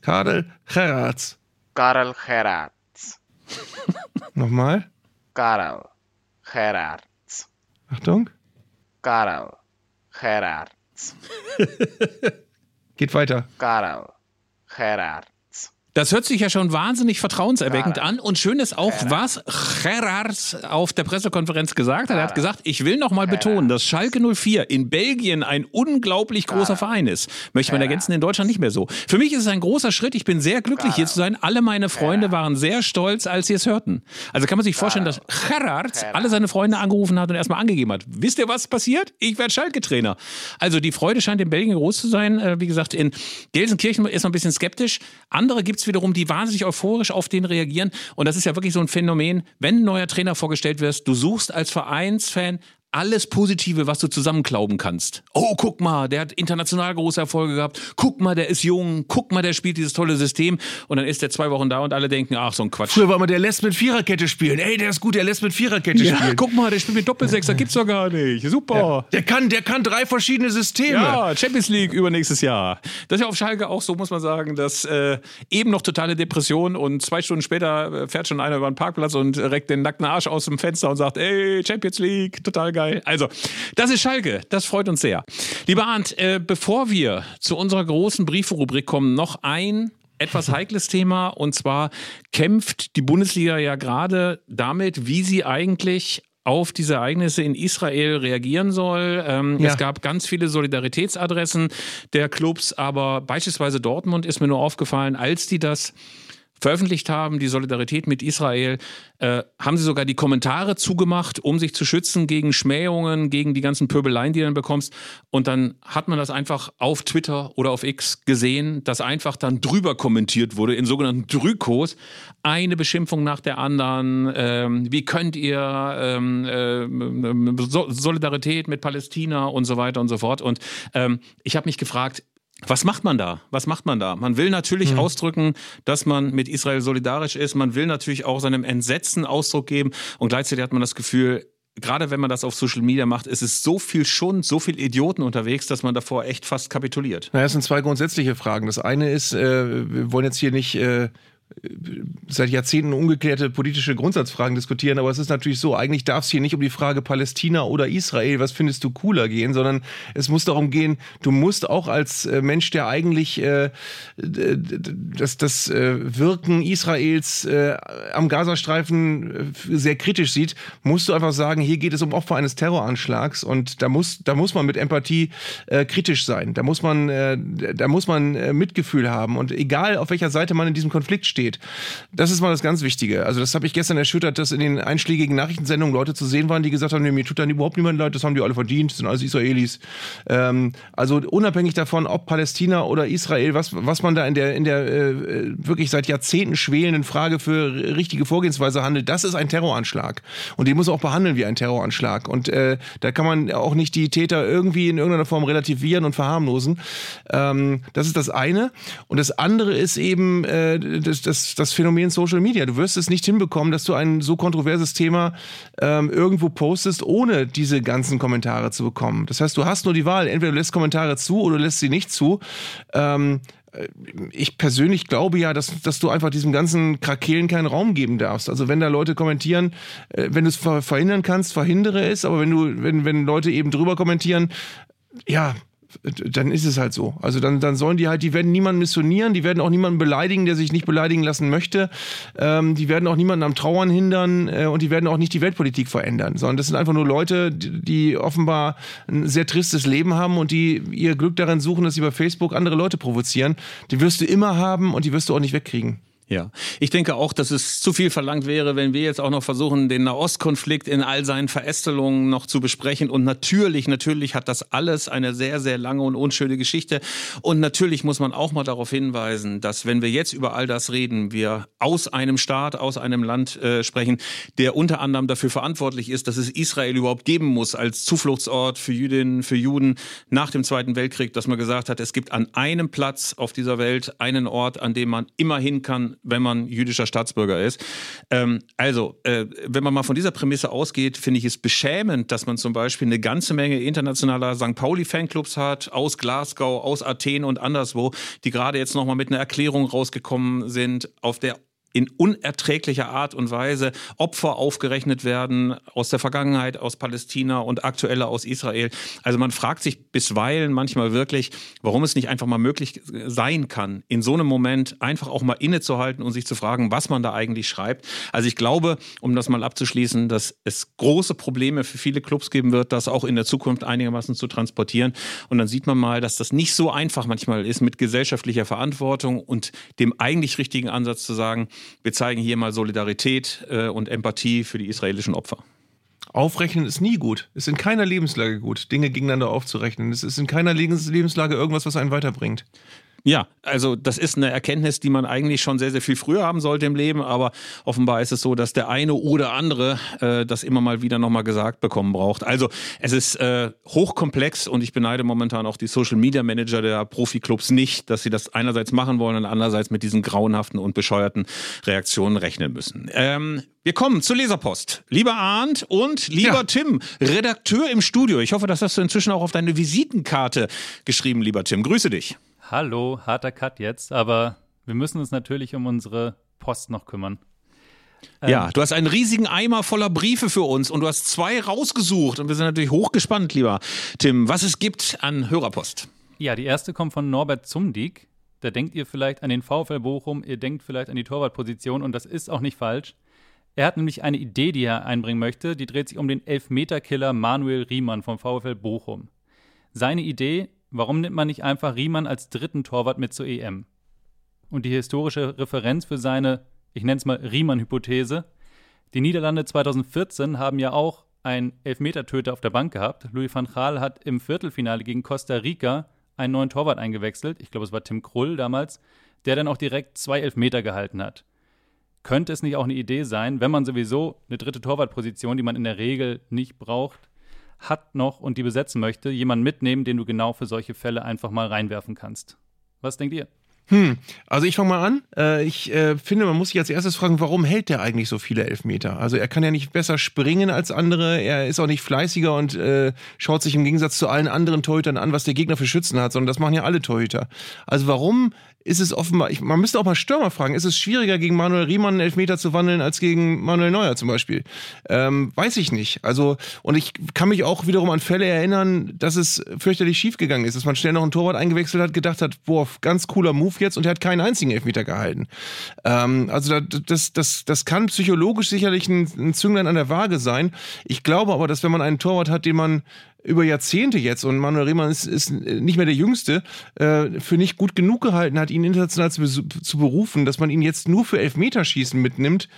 Karel Gerards. Karel Gerards. Nochmal. Karel Gerards. Achtung. Karel Gerards. Geht weiter. Karel Gerards. Das hört sich ja schon wahnsinnig vertrauenserweckend an. Und schön ist auch, was Gerards auf der Pressekonferenz gesagt hat. Er hat gesagt, ich will noch mal betonen, dass Schalke 04 in Belgien ein unglaublich großer Verein ist. Möchte man ergänzen, in Deutschland nicht mehr so. Für mich ist es ein großer Schritt. Ich bin sehr glücklich, hier zu sein. Alle meine Freunde waren sehr stolz, als sie es hörten. Also kann man sich vorstellen, dass Gerards alle seine Freunde angerufen hat und erstmal angegeben hat. Wisst ihr, was passiert? Ich werde Schalke-Trainer. Also die Freude scheint in Belgien groß zu sein. Äh, Wie gesagt, in Gelsenkirchen ist man ein bisschen skeptisch. Andere gibt es wiederum, die wahnsinnig euphorisch auf den reagieren. Und das ist ja wirklich so ein Phänomen, wenn ein neuer Trainer vorgestellt wirst, du suchst als Vereinsfan alles Positive, was du zusammenklauben kannst. Oh, guck mal, der hat international große Erfolge gehabt. Guck mal, der ist jung. Guck mal, der spielt dieses tolle System. Und dann ist der zwei Wochen da und alle denken, ach, so ein Quatsch. Früher war immer, der lässt mit Viererkette spielen. Ey, der ist gut, der lässt mit Viererkette Ja, spielen. guck mal, der spielt mit Doppelsechser, gibt's doch gar nicht. Super. Der kann, der kann drei verschiedene Systeme. Ja, Champions League übernächstes Jahr. Das ist ja auf Schalke auch so, muss man sagen, dass äh, eben noch totale Depression und zwei Stunden später äh, fährt schon einer über den Parkplatz und reckt den nackten Arsch aus dem Fenster und sagt, ey, Champions League, total geil. Also, das ist Schalke, das freut uns sehr. Lieber Arndt, äh, bevor wir zu unserer großen Brieferubrik kommen, noch ein etwas heikles Thema und zwar kämpft die Bundesliga ja gerade damit, wie sie eigentlich auf diese Ereignisse in Israel reagieren soll. Ähm, Ja. Es gab ganz viele Solidaritätsadressen der Clubs, aber beispielsweise Dortmund ist mir nur aufgefallen, als die das veröffentlicht haben, die Solidarität mit Israel, äh, haben sie sogar die Kommentare zugemacht, um sich zu schützen gegen Schmähungen, gegen die ganzen Pöbeleien, die du dann bekommst. Und dann hat man das einfach auf Twitter oder auf X gesehen, dass einfach dann drüber kommentiert wurde in sogenannten Drückos. Eine Beschimpfung nach der anderen. Ähm, wie könnt ihr ähm, äh, so Solidarität mit Palästina und so weiter und so fort. Und ähm, ich habe mich gefragt, was macht man da? Was macht man da? Man will natürlich mhm. ausdrücken, dass man mit Israel solidarisch ist. Man will natürlich auch seinem Entsetzen Ausdruck geben. Und gleichzeitig hat man das Gefühl, gerade wenn man das auf Social Media macht, ist es so viel Schund, so viel Idioten unterwegs, dass man davor echt fast kapituliert. Naja, es sind zwei grundsätzliche Fragen. Das eine ist, äh, wir wollen jetzt hier nicht äh, seit Jahrzehnten ungeklärte politische Grundsatzfragen diskutieren, aber es ist natürlich so, eigentlich darf es hier nicht um die Frage Palästina oder Israel, was findest du cooler gehen, sondern es muss darum gehen, du musst auch als äh, Mensch, der eigentlich äh, das, das äh, Wirken Israels äh, am Gazastreifen äh, sehr kritisch sieht, musst du einfach sagen, hier geht es um Opfer eines Terroranschlags und da muss, da muss man mit Empathie äh, kritisch sein, da muss man, da muss man Mitgefühl haben und egal auf welcher Seite man in diesem Konflikt steht, steht. Das ist mal das ganz Wichtige. Also das habe ich gestern erschüttert, dass in den einschlägigen Nachrichtensendungen Leute zu sehen waren, die gesagt haben, nee, mir tut dann überhaupt niemand leid, das haben die alle verdient, das sind alles Israelis. Ähm, also unabhängig davon, ob Palästina oder Israel, was, was man da in der, in der äh, wirklich seit Jahrzehnten schwelenden Frage für richtige Vorgehensweise handelt, das ist ein Terroranschlag. Und den muss auch behandeln wie ein Terroranschlag. Und äh, da kann man auch nicht die Täter irgendwie in irgendeiner Form relativieren und verharmlosen. Ähm, das ist das eine. Und das andere ist eben äh, das, das, das Phänomen Social Media. Du wirst es nicht hinbekommen, dass du ein so kontroverses Thema ähm, irgendwo postest, ohne diese ganzen Kommentare zu bekommen. Das heißt, du hast nur die Wahl, entweder du lässt Kommentare zu oder du lässt sie nicht zu. Ähm, ich persönlich glaube ja, dass, dass du einfach diesem ganzen Krakelen keinen Raum geben darfst. Also wenn da Leute kommentieren, äh, wenn du es verhindern kannst, verhindere es, aber wenn du, wenn, wenn Leute eben drüber kommentieren, ja, dann ist es halt so. Also dann, dann sollen die halt, die werden niemanden missionieren, die werden auch niemanden beleidigen, der sich nicht beleidigen lassen möchte. Ähm, die werden auch niemanden am Trauern hindern äh, und die werden auch nicht die Weltpolitik verändern, sondern das sind einfach nur Leute, die, die offenbar ein sehr tristes Leben haben und die ihr Glück darin suchen, dass sie bei Facebook andere Leute provozieren. Die wirst du immer haben und die wirst du auch nicht wegkriegen. Ja, ich denke auch, dass es zu viel verlangt wäre, wenn wir jetzt auch noch versuchen, den Nahostkonflikt in all seinen Verästelungen noch zu besprechen. Und natürlich, natürlich hat das alles eine sehr, sehr lange und unschöne Geschichte. Und natürlich muss man auch mal darauf hinweisen, dass wenn wir jetzt über all das reden, wir aus einem Staat, aus einem Land äh, sprechen, der unter anderem dafür verantwortlich ist, dass es Israel überhaupt geben muss als Zufluchtsort für Jüdinnen, für Juden nach dem Zweiten Weltkrieg, dass man gesagt hat, es gibt an einem Platz auf dieser Welt einen Ort, an dem man immer hin kann, wenn man jüdischer Staatsbürger ist. Ähm, also, äh, wenn man mal von dieser Prämisse ausgeht, finde ich es beschämend, dass man zum Beispiel eine ganze Menge internationaler St. Pauli-Fanclubs hat, aus Glasgow, aus Athen und anderswo, die gerade jetzt nochmal mit einer Erklärung rausgekommen sind, auf der in unerträglicher Art und Weise Opfer aufgerechnet werden aus der Vergangenheit, aus Palästina und aktuelle aus Israel. Also man fragt sich bisweilen manchmal wirklich, warum es nicht einfach mal möglich sein kann, in so einem Moment einfach auch mal innezuhalten und sich zu fragen, was man da eigentlich schreibt. Also ich glaube, um das mal abzuschließen, dass es große Probleme für viele Clubs geben wird, das auch in der Zukunft einigermaßen zu transportieren. Und dann sieht man mal, dass das nicht so einfach manchmal ist mit gesellschaftlicher Verantwortung und dem eigentlich richtigen Ansatz zu sagen, wir zeigen hier mal Solidarität äh, und Empathie für die israelischen Opfer. Aufrechnen ist nie gut. Es ist in keiner Lebenslage gut, Dinge gegeneinander aufzurechnen. Es ist in keiner Lebenslage irgendwas, was einen weiterbringt. Ja, also das ist eine Erkenntnis, die man eigentlich schon sehr, sehr viel früher haben sollte im Leben, aber offenbar ist es so, dass der eine oder andere äh, das immer mal wieder nochmal gesagt bekommen braucht. Also es ist äh, hochkomplex und ich beneide momentan auch die Social Media Manager der Profiklubs nicht, dass sie das einerseits machen wollen und andererseits mit diesen grauenhaften und bescheuerten Reaktionen rechnen müssen. Ähm, wir kommen zur Leserpost. Lieber Arndt und lieber ja. Tim, Redakteur im Studio. Ich hoffe, das hast du inzwischen auch auf deine Visitenkarte geschrieben, lieber Tim. Grüße dich. Hallo, harter Cut jetzt, aber wir müssen uns natürlich um unsere Post noch kümmern. Ähm, ja, du hast einen riesigen Eimer voller Briefe für uns und du hast zwei rausgesucht und wir sind natürlich hochgespannt, lieber Tim, was es gibt an Hörerpost. Ja, die erste kommt von Norbert Zumdiek. Da denkt ihr vielleicht an den VfL Bochum, ihr denkt vielleicht an die Torwartposition und das ist auch nicht falsch. Er hat nämlich eine Idee, die er einbringen möchte, die dreht sich um den Elfmeterkiller Manuel Riemann vom VfL Bochum. Seine Idee, Warum nimmt man nicht einfach Riemann als dritten Torwart mit zur EM? und die historische Referenz für seine, ich nenne es mal Riemann-Hypothese. Die Niederlande 2014 haben ja auch einen Elfmetertöter auf der Bank gehabt. Louis van Gaal hat im Viertelfinale gegen Costa Rica einen neuen Torwart eingewechselt. Ich glaube, es war Tim Krull damals, der dann auch direkt zwei Elfmeter gehalten hat. Könnte es nicht auch eine Idee sein, wenn man sowieso eine dritte Torwartposition, die man in der Regel nicht braucht, hat noch und die besetzen möchte, jemanden mitnehmen, den du genau für solche Fälle einfach mal reinwerfen kannst? Was denkt ihr? Hm, also ich fange mal an. Äh, ich äh, finde, man muss sich als erstes fragen, warum hält der eigentlich so viele Elfmeter? Also er kann ja nicht besser springen als andere, er ist auch nicht fleißiger und äh, schaut sich im Gegensatz zu allen anderen Torhütern an, was der Gegner für Schützen hat, sondern das machen ja alle Torhüter. Also warum ist es offenbar, ich, man müsste auch mal Stürmer fragen, ist es schwieriger gegen Manuel Riemann einen Elfmeter zu wandeln als gegen Manuel Neuer zum Beispiel? Ähm, weiß ich nicht. Also, und ich kann mich auch wiederum an Fälle erinnern, dass es fürchterlich schiefgegangen ist, dass man schnell noch einen Torwart eingewechselt hat, gedacht hat, boah, ganz cooler Move jetzt und er hat keinen einzigen Elfmeter gehalten. Ähm, also das, das, das kann psychologisch sicherlich ein, ein Zünglein an der Waage sein. Ich glaube aber, dass wenn man einen Torwart hat, den man über Jahrzehnte jetzt, und Manuel Riemann ist, ist nicht mehr der Jüngste, äh, für nicht gut genug gehalten hat, ihn international zu, zu berufen, dass man ihn jetzt nur für Elfmeterschießen mitnimmt,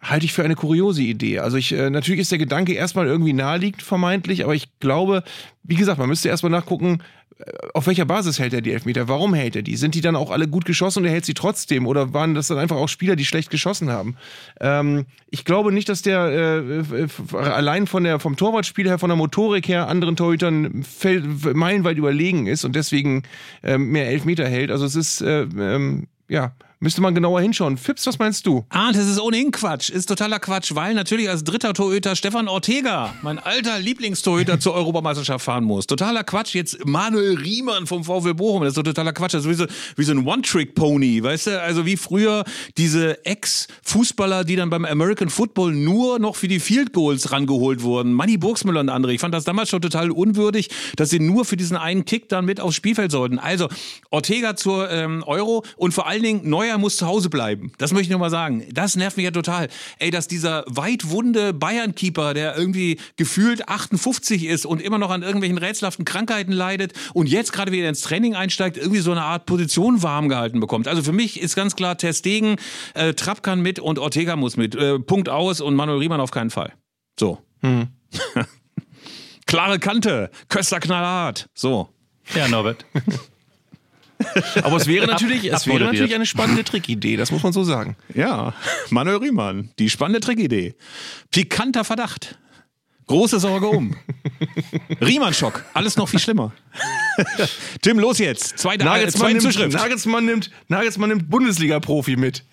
halte ich für eine kuriose Idee. Also ich, äh, natürlich ist der Gedanke erstmal irgendwie naheliegend, vermeintlich, aber ich glaube, wie gesagt, man müsste erstmal nachgucken, auf welcher Basis hält er die Elfmeter? Warum hält er die? Sind die dann auch alle gut geschossen und er hält sie trotzdem? Oder waren das dann einfach auch Spieler, die schlecht geschossen haben? Ähm, ich glaube nicht, dass der äh, allein von der, vom Torwartspiel her, von der Motorik her anderen Torhütern meilenweit überlegen ist und deswegen äh, mehr Elfmeter hält. Also es ist, äh, ähm, ja, Müsste man genauer hinschauen. Fips, was meinst du? Ah, das ist ohnehin Quatsch. Ist totaler Quatsch, weil natürlich als dritter Torhüter Stefan Ortega, mein alter Lieblingstorhüter, zur Europameisterschaft fahren muss. Totaler Quatsch. Jetzt Manuel Riemann vom VfL Bochum. Das ist doch totaler Quatsch. Das ist wie so, wie so ein One-Trick-Pony, weißt du? Also wie früher diese Ex-Fußballer, die dann beim American Football nur noch für die Field Goals rangeholt wurden. Manny Burgsmüller und andere. Ich fand das damals schon total unwürdig, dass sie nur für diesen einen Kick dann mit aufs Spielfeld sollten. Also Ortega zur ähm, Euro und vor allen Dingen Neuer Neuer muss zu Hause bleiben. Das möchte ich nur mal sagen. Das nervt mich ja total. Ey, dass dieser weitwunde Bayern-Keeper, der irgendwie gefühlt 58 ist und immer noch an irgendwelchen rätselhaften Krankheiten leidet und jetzt gerade wieder ins Training einsteigt, irgendwie so eine Art Position warm gehalten bekommt. Also für mich ist ganz klar Testegen, äh, Trapp kann mit und Ortega muss mit. Äh, Punkt aus und Manuel Riemann auf keinen Fall. So. Hm. Klare Kante, Köster knallhart. So. Ja, Norbert. Aber es wäre natürlich, es wäre natürlich eine spannende Trickidee, das muss man so sagen. Ja, Manuel Riemann, die spannende Trickidee. Pikanter Verdacht. Große Sorge um. Riemann-Schock. Alles noch viel schlimmer. Tim, los jetzt. Zweite, Nagelsmann, nimmt, Zuschrift. Nagelsmann nimmt, Nagelsmann nimmt Bundesliga-Profi mit.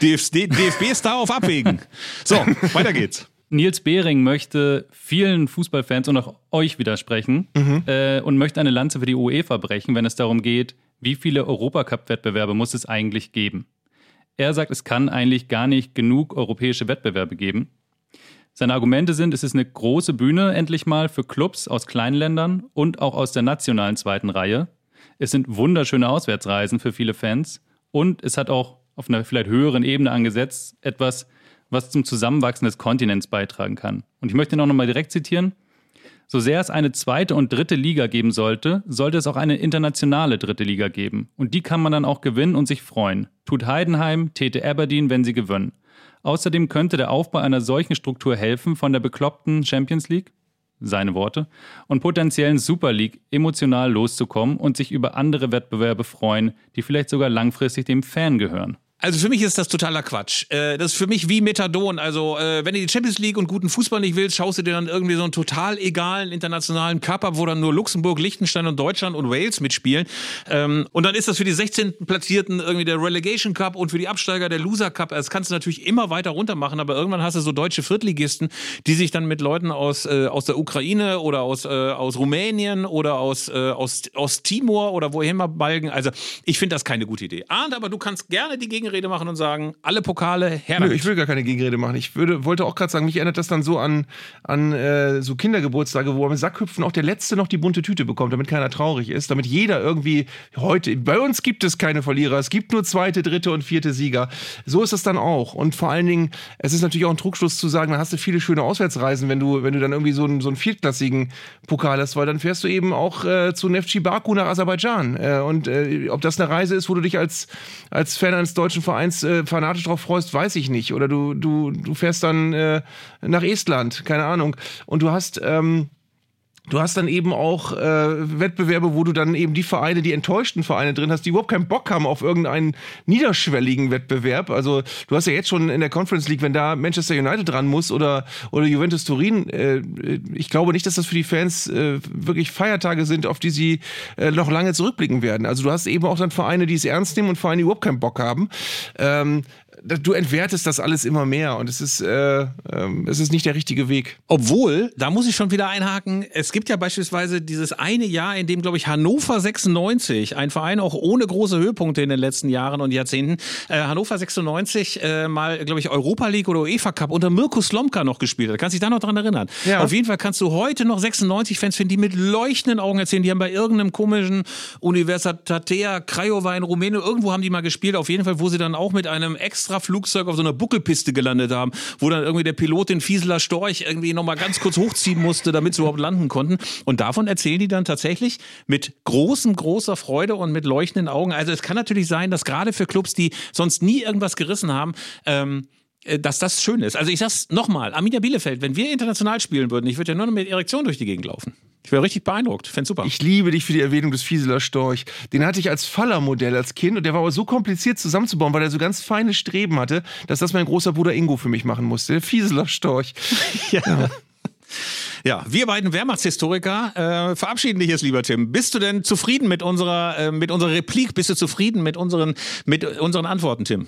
DFB-Star auf Abwägen. So, weiter geht's. Nils Behring möchte vielen Fußballfans und auch euch widersprechen mhm. äh, und möchte eine Lanze für die UEFA brechen, wenn es darum geht, wie viele Europacup-Wettbewerbe muss es eigentlich geben. Er sagt, es kann eigentlich gar nicht genug europäische Wettbewerbe geben. Seine Argumente sind, es ist eine große Bühne endlich mal für Clubs aus kleinen Ländern und auch aus der nationalen zweiten Reihe. Es sind wunderschöne Auswärtsreisen für viele Fans und es hat auch auf einer vielleicht höheren Ebene angesetzt etwas was zum Zusammenwachsen des Kontinents beitragen kann. Und ich möchte noch einmal direkt zitieren. So sehr es eine zweite und dritte Liga geben sollte, sollte es auch eine internationale dritte Liga geben. Und die kann man dann auch gewinnen und sich freuen. Tut Heidenheim, täte Aberdeen, wenn sie gewinnen. Außerdem könnte der Aufbau einer solchen Struktur helfen, von der bekloppten Champions League, seine Worte, und potenziellen Super League emotional loszukommen und sich über andere Wettbewerbe freuen, die vielleicht sogar langfristig dem Fan gehören. Also für mich ist das totaler Quatsch. Äh, das ist für mich wie Methadon. Also äh, wenn du die Champions League und guten Fußball nicht willst, schaust du dir dann irgendwie so einen total egalen internationalen Cup ab, wo dann nur Luxemburg, Liechtenstein und Deutschland und Wales mitspielen. Ähm, und dann ist das für die 16. Platzierten irgendwie der Relegation Cup und für die Absteiger der Loser Cup. Das kannst du natürlich immer weiter runter machen, aber irgendwann hast du so deutsche Viertligisten, die sich dann mit Leuten aus, äh, aus der Ukraine oder aus, aus Rumänien oder aus, aus, aus Timor oder woher immer balgen. Also ich finde das keine gute Idee. Ahnt, aber du kannst gerne die Gegend Gegenrede machen und sagen, alle Pokale her Nö, ich will gar keine Gegenrede machen. Ich würde, wollte auch gerade sagen, mich erinnert das dann so an, an äh, so Kindergeburtstage, wo beim Sackhüpfen auch der Letzte noch die bunte Tüte bekommt, damit keiner traurig ist, damit jeder irgendwie heute, bei uns gibt es keine Verlierer, es gibt nur zweite, dritte und vierte Sieger. So ist es dann auch. Und vor allen Dingen, es ist natürlich auch ein Trugschluss zu sagen, dann hast du viele schöne Auswärtsreisen, wenn du, wenn du dann irgendwie so einen, so einen viertklassigen Pokal hast, weil dann fährst du eben auch äh, zu Neftchi Baku nach Aserbaidschan. Äh, und äh, ob das eine Reise ist, wo du dich als, als Fan eines deutschen Vereins äh, fanatisch drauf freust, weiß ich nicht. Oder du, du, du fährst dann äh, nach Estland, keine Ahnung. Und du hast. Ähm, Du hast dann eben auch äh, Wettbewerbe, wo du dann eben die Vereine, die enttäuschten Vereine drin hast, die überhaupt keinen Bock haben auf irgendeinen niederschwelligen Wettbewerb. Also du hast ja jetzt schon in der Conference League, wenn da Manchester United dran muss oder, oder Juventus Turin, äh, ich glaube nicht, dass das für die Fans äh, wirklich Feiertage sind, auf die sie äh, noch lange zurückblicken werden. Also du hast eben auch dann Vereine, die es ernst nehmen und Vereine, die überhaupt keinen Bock haben. Ähm, du entwertest das alles immer mehr und es ist, äh, ähm, es ist nicht der richtige Weg. Obwohl, da muss ich schon wieder einhaken, es gibt ja beispielsweise dieses eine Jahr, in dem, glaube ich, Hannover 96, ein Verein auch ohne große Höhepunkte in den letzten Jahren und Jahrzehnten, äh, Hannover 96 äh, mal, glaube ich, Europa League oder UEFA Cup unter Mirko Slomka noch gespielt hat. Kannst dich da noch dran erinnern? Ja. Auf jeden Fall kannst du heute noch 96-Fans finden, die mit leuchtenden Augen erzählen, die haben bei irgendeinem komischen Universitatea Craiova in Rumänien, irgendwo haben die mal gespielt, auf jeden Fall, wo sie dann auch mit einem extra Flugzeug auf so einer Buckelpiste gelandet haben, wo dann irgendwie der Pilot den Fieseler Storch irgendwie nochmal ganz kurz hochziehen musste, damit sie überhaupt landen konnten. Und davon erzählen die dann tatsächlich mit großem, großer Freude und mit leuchtenden Augen. Also es kann natürlich sein, dass gerade für Clubs, die sonst nie irgendwas gerissen haben, ähm, äh, dass das schön ist. Also ich sag's nochmal, Arminia Bielefeld, wenn wir international spielen würden, ich würde ja nur noch mit Erektion durch die Gegend laufen. Ich wäre richtig beeindruckt. Fände super. Ich liebe dich für die Erwähnung des Fieseler Storch. Den hatte ich als Faller-Modell als Kind und der war aber so kompliziert zusammenzubauen, weil er so ganz feine Streben hatte, dass das mein großer Bruder Ingo für mich machen musste. Der Fieseler Storch. ja. Ja, wir beiden Wehrmachtshistoriker äh, verabschieden dich jetzt, lieber Tim. Bist du denn zufrieden mit unserer, äh, mit unserer Replik? Bist du zufrieden mit unseren, mit unseren Antworten, Tim?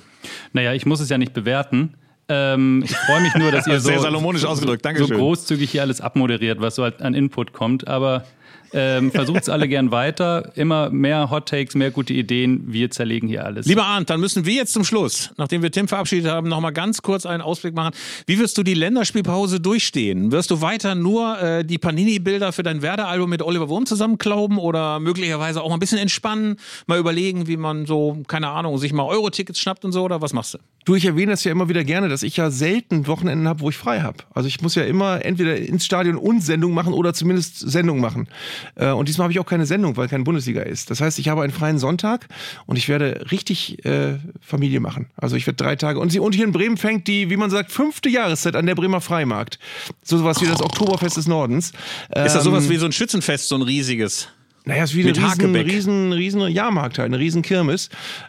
Naja, ich muss es ja nicht bewerten. Ähm, ich freue mich nur, dass ihr so, so großzügig hier alles abmoderiert, was so halt an Input kommt. Aber ähm, versucht es alle gern weiter. Immer mehr Hot Takes, mehr gute Ideen. Wir zerlegen hier alles. Lieber Arndt, dann müssen wir jetzt zum Schluss, nachdem wir Tim verabschiedet haben, nochmal ganz kurz einen Ausblick machen. Wie wirst du die Länderspielpause durchstehen? Wirst du weiter nur äh, die Panini-Bilder für dein Werder-Album mit Oliver Wurm zusammenklauben oder möglicherweise auch mal ein bisschen entspannen, mal überlegen, wie man so, keine Ahnung, sich mal Euro-Tickets schnappt und so oder was machst du? Du, ich erwähne das ja immer wieder gerne, dass ich ja selten Wochenenden habe, wo ich frei habe. Also ich muss ja immer entweder ins Stadion und Sendung machen oder zumindest Sendung machen. Äh, Und diesmal habe ich auch keine Sendung, weil keine Bundesliga ist. Das heißt, ich habe einen freien Sonntag und ich werde richtig äh, Familie machen. Also ich werde drei Tage. Und, sie, und hier in Bremen fängt die, wie man sagt, fünfte Jahreszeit an der Bremer Freimarkt. So sowas wie das Oktoberfest des Nordens. Ist das Ähm, sowas wie so ein Schützenfest, so ein riesiges? Naja, es ist wie eine Mit riesen, riesen, riesen Jahrmarkt halt, eine riesen Kirmes.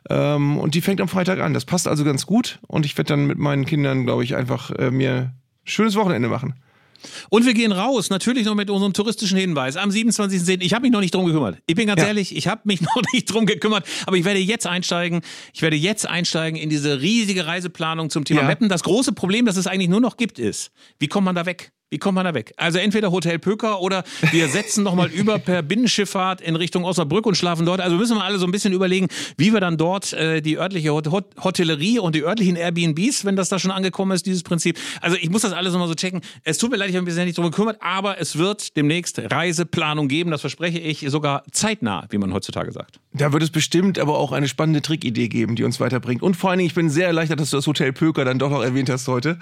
Ähm, und die fängt am Freitag an. Das passt also ganz gut. Und ich werde dann mit meinen Kindern, glaube ich, einfach äh, mir ein schönes Wochenende machen. Und wir gehen raus, natürlich noch mit unserem touristischen Hinweis. Am 27.10. Ich habe mich noch nicht drum gekümmert. Ich bin ganz Ja. ehrlich, ich habe mich noch nicht drum gekümmert. Aber ich werde jetzt einsteigen. Ich werde jetzt einsteigen in diese riesige Reiseplanung zum Thema Ja. Mappen. Das große Problem, das es eigentlich nur noch gibt, ist, wie kommt man da weg? Wie kommt man da weg? Also entweder Hotel Pöker oder wir setzen nochmal über per Binnenschifffahrt in Richtung Osnabrück und schlafen dort. Also müssen wir alle so ein bisschen überlegen, wie wir dann dort äh, die örtliche Hot Hot Hotellerie und die örtlichen Airbnbs, wenn das da schon angekommen ist, dieses Prinzip. Also ich muss das alles nochmal so checken. Es tut mir leid, ich habe mich sehr nicht drum gekümmert, aber es wird demnächst Reiseplanung geben, das verspreche ich, sogar zeitnah, wie man heutzutage sagt. Da wird es bestimmt aber auch eine spannende Trickidee geben, die uns weiterbringt. Und vor allen Dingen, ich bin sehr erleichtert, dass du das Hotel Pöker dann doch noch erwähnt hast heute.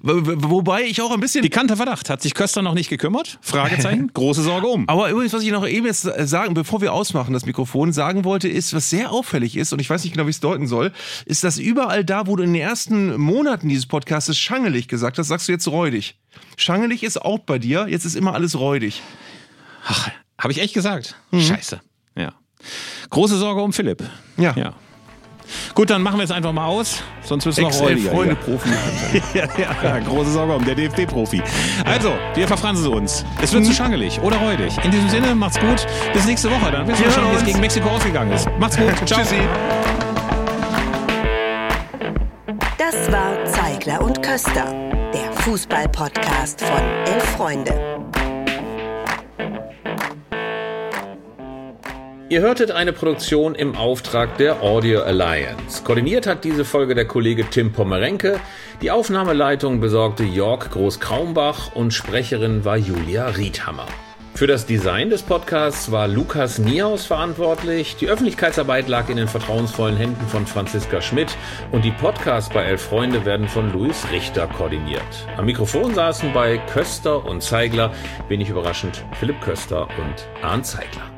Wo- wo- Wobei ich auch ein bisschen. Pikante Verdacht. Hat sich Köster noch nicht gekümmert? Fragezeichen. Große Sorge um. Aber übrigens, was ich noch eben jetzt sagen, bevor wir ausmachen, das Mikrofon, sagen wollte, ist, was sehr auffällig ist, und ich weiß nicht genau, wie ich es deuten soll, ist, dass überall da, wo du in den ersten Monaten dieses Podcasts schangelig gesagt hast, sagst du jetzt räudig. Schangelig ist out bei dir, jetzt ist immer alles räudig. Ach, habe ich echt gesagt? Scheiße. Ja. Große Sorge um Philipp. Ja. Ja. Gut, dann machen wir es einfach mal aus, sonst wird's noch räudiger. Freunde. Profi. ja, ja, ja, große Sorge um der DFB-Profi. Also, wir verfransen uns. Es wird zu schangelig oder räudig. In diesem Sinne, macht's gut. Bis nächste Woche. Dann wissen wir Wir schon, wie es gegen Mexiko ausgegangen ist. Macht's gut. Ciao. Tschüssi. Das war Zeigler und Köster, der Fußball-Podcast von Elf Freunde. Ihr hörtet eine Produktion im Auftrag der Audio Alliance. Koordiniert hat diese Folge der Kollege Tim Pommerenke. Die Aufnahmeleitung besorgte Jörg Groß-Kraumbach und Sprecherin war Julia Riedhammer. Für das Design des Podcasts war Lukas Niehaus verantwortlich. Die Öffentlichkeitsarbeit lag in den vertrauensvollen Händen von Franziska Schmidt und die Podcasts bei Elf Freunde werden von Luis Richter koordiniert. Am Mikrofon saßen bei Köster und Zeigler, wenig überraschend, Philipp Köster und Arndt Zeigler.